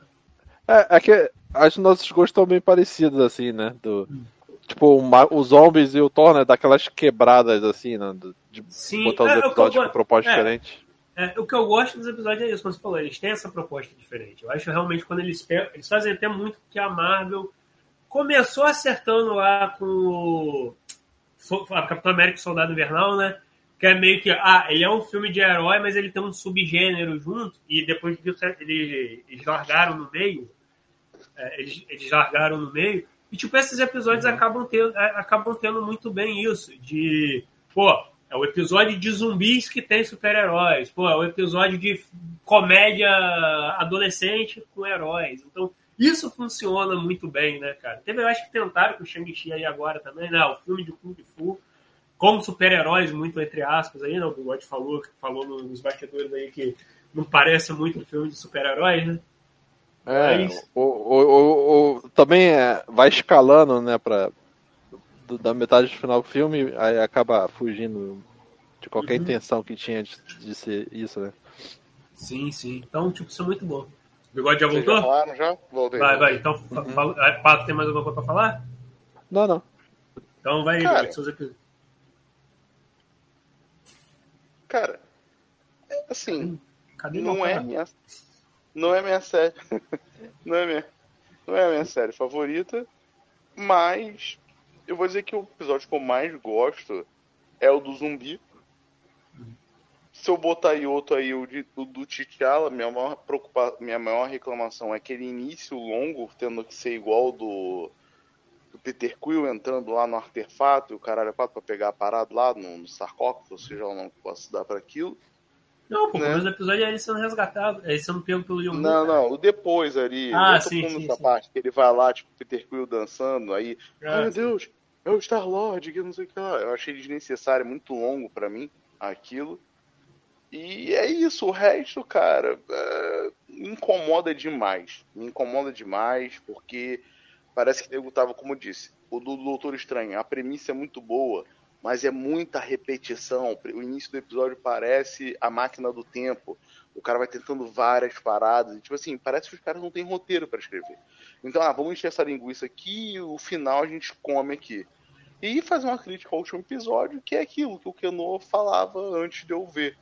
É, é que acho que nossos gostos estão bem parecidos, assim, né? Do, hum. Tipo, uma, os zombies e o Thor, né? Daquelas quebradas, assim, né? De Sim, botar os é, episódios com propósito é. diferente. É, o que eu gosto dos episódios é isso, como você falou, eles têm essa proposta diferente. Eu acho realmente quando eles pegam, eles fazem até muito que a Marvel começou acertando lá com o a Capitão América Soldado Invernal, né? Que é meio que, ah, ele é um filme de herói, mas ele tem um subgênero junto, e depois disso eles, eles largaram no meio. É, eles, eles largaram no meio. E, tipo, esses episódios uhum. acabam, tendo, é, acabam tendo muito bem isso. De, pô, é o episódio de zumbis que tem super-heróis. Pô, é o episódio de comédia adolescente com heróis. Então, isso funciona muito bem, né, cara? Teve, eu acho que tentaram com o Shang-Chi aí agora também, né? O filme de Kung Fu, como super-heróis, muito entre aspas aí, né? O Bigode falou, falou nos bastidores aí que não parece muito um filme de super-heróis, né? É, Mas... o, o, o, o, também é, vai escalando, né, pra, do, da metade do final do filme, aí acaba fugindo de qualquer uhum. intenção que tinha de, de, ser isso, né? Sim, sim. Então, tipo, isso é muito bom. O bigode já voltou? Já falaram já? Voltei. Vai, vai. Então, uhum. fala, é, Pato, tem mais alguma coisa pra falar? Não, não. Então vai cara, aí, episódios. Cara, é assim, Cadê não é minha não é minha série. (laughs) não é minha não é minha série favorita, mas eu vou dizer que o episódio que eu mais gosto é o do zumbi. Se eu botar aí outro aí, o, de, o do T'Challa, minha maior, preocupa, minha maior reclamação é aquele início longo, tendo que ser igual do, do Peter Quill entrando lá no artefato e o caralho é pra pegar a parada lá no, no sarcófago, seja, eu não posso dar para aquilo. Não, pô, Né? o episódio é ele sendo resgatado, é ele sendo pego pelo Yondu. Não, não, o depois ali. Ah, eu tô sim, falando sim, sim. parte, que ele vai lá, tipo, Peter Quill dançando, aí, Ah, meu sim. Deus, é o Star Lord, que não sei o que lá. Eu achei desnecessário, muito longo pra mim, aquilo. E é isso, o resto, cara, é, me incomoda demais. Me incomoda demais, porque parece que o tava, como eu disse, o do Doutor Estranho, a premissa é muito boa, mas é muita repetição. O início do episódio parece a máquina do tempo. O cara vai tentando várias paradas. e, Tipo assim, parece que os caras não têm roteiro pra escrever. Então, ah, vamos encher essa linguiça aqui e o final a gente come aqui. E fazer uma crítica ao último episódio, que é aquilo que o Keno falava antes de eu ver.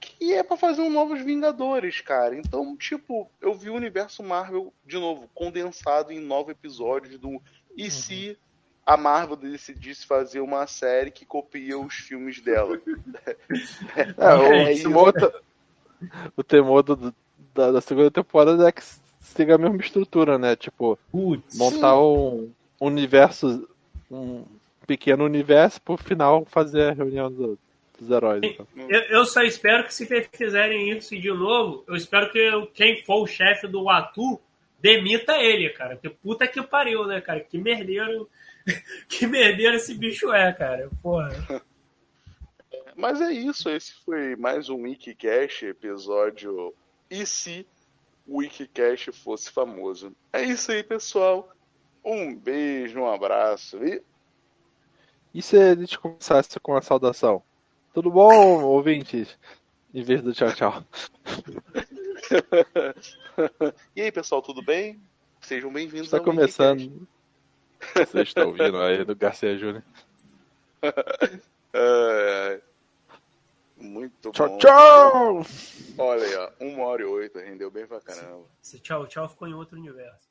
Que é pra fazer um Novos Vingadores, cara. Então, tipo, eu vi o universo Marvel, de novo, condensado em nove episódios do E se a Marvel decidisse fazer uma série que copia os filmes dela? (laughs) É, o, É isso. temor, da- o temor do- da, da segunda temporada é que siga a mesma estrutura, né? Tipo, Putz. montar um universo, um pequeno universo, pro final fazer a reunião do- dos heróis. Então. Eu, eu só espero que se fizerem isso de novo, eu espero que eu- quem for o chefe do Atu demita ele, cara. Porque puta que pariu, né, cara? Que merdeiro. (laughs) Que merdeiro esse bicho é, cara. Porra. Mas é isso, esse foi mais um Wikicast, episódio E se o Wikicast fosse famoso? É isso aí, pessoal. Um beijo, um abraço e E se a gente começasse com a saudação? Tudo bom, (laughs) ouvintes? Em vez do tchau, tchau. (laughs) E aí, pessoal, tudo bem? Sejam bem-vindos Está ao começando. Você está ouvindo aí do Garcia Júnior. É, Muito Tchau, bom. tchau! Olha aí, ó, uma hora e oito, rendeu bem pra caramba. Esse tchau, tchau ficou em outro universo.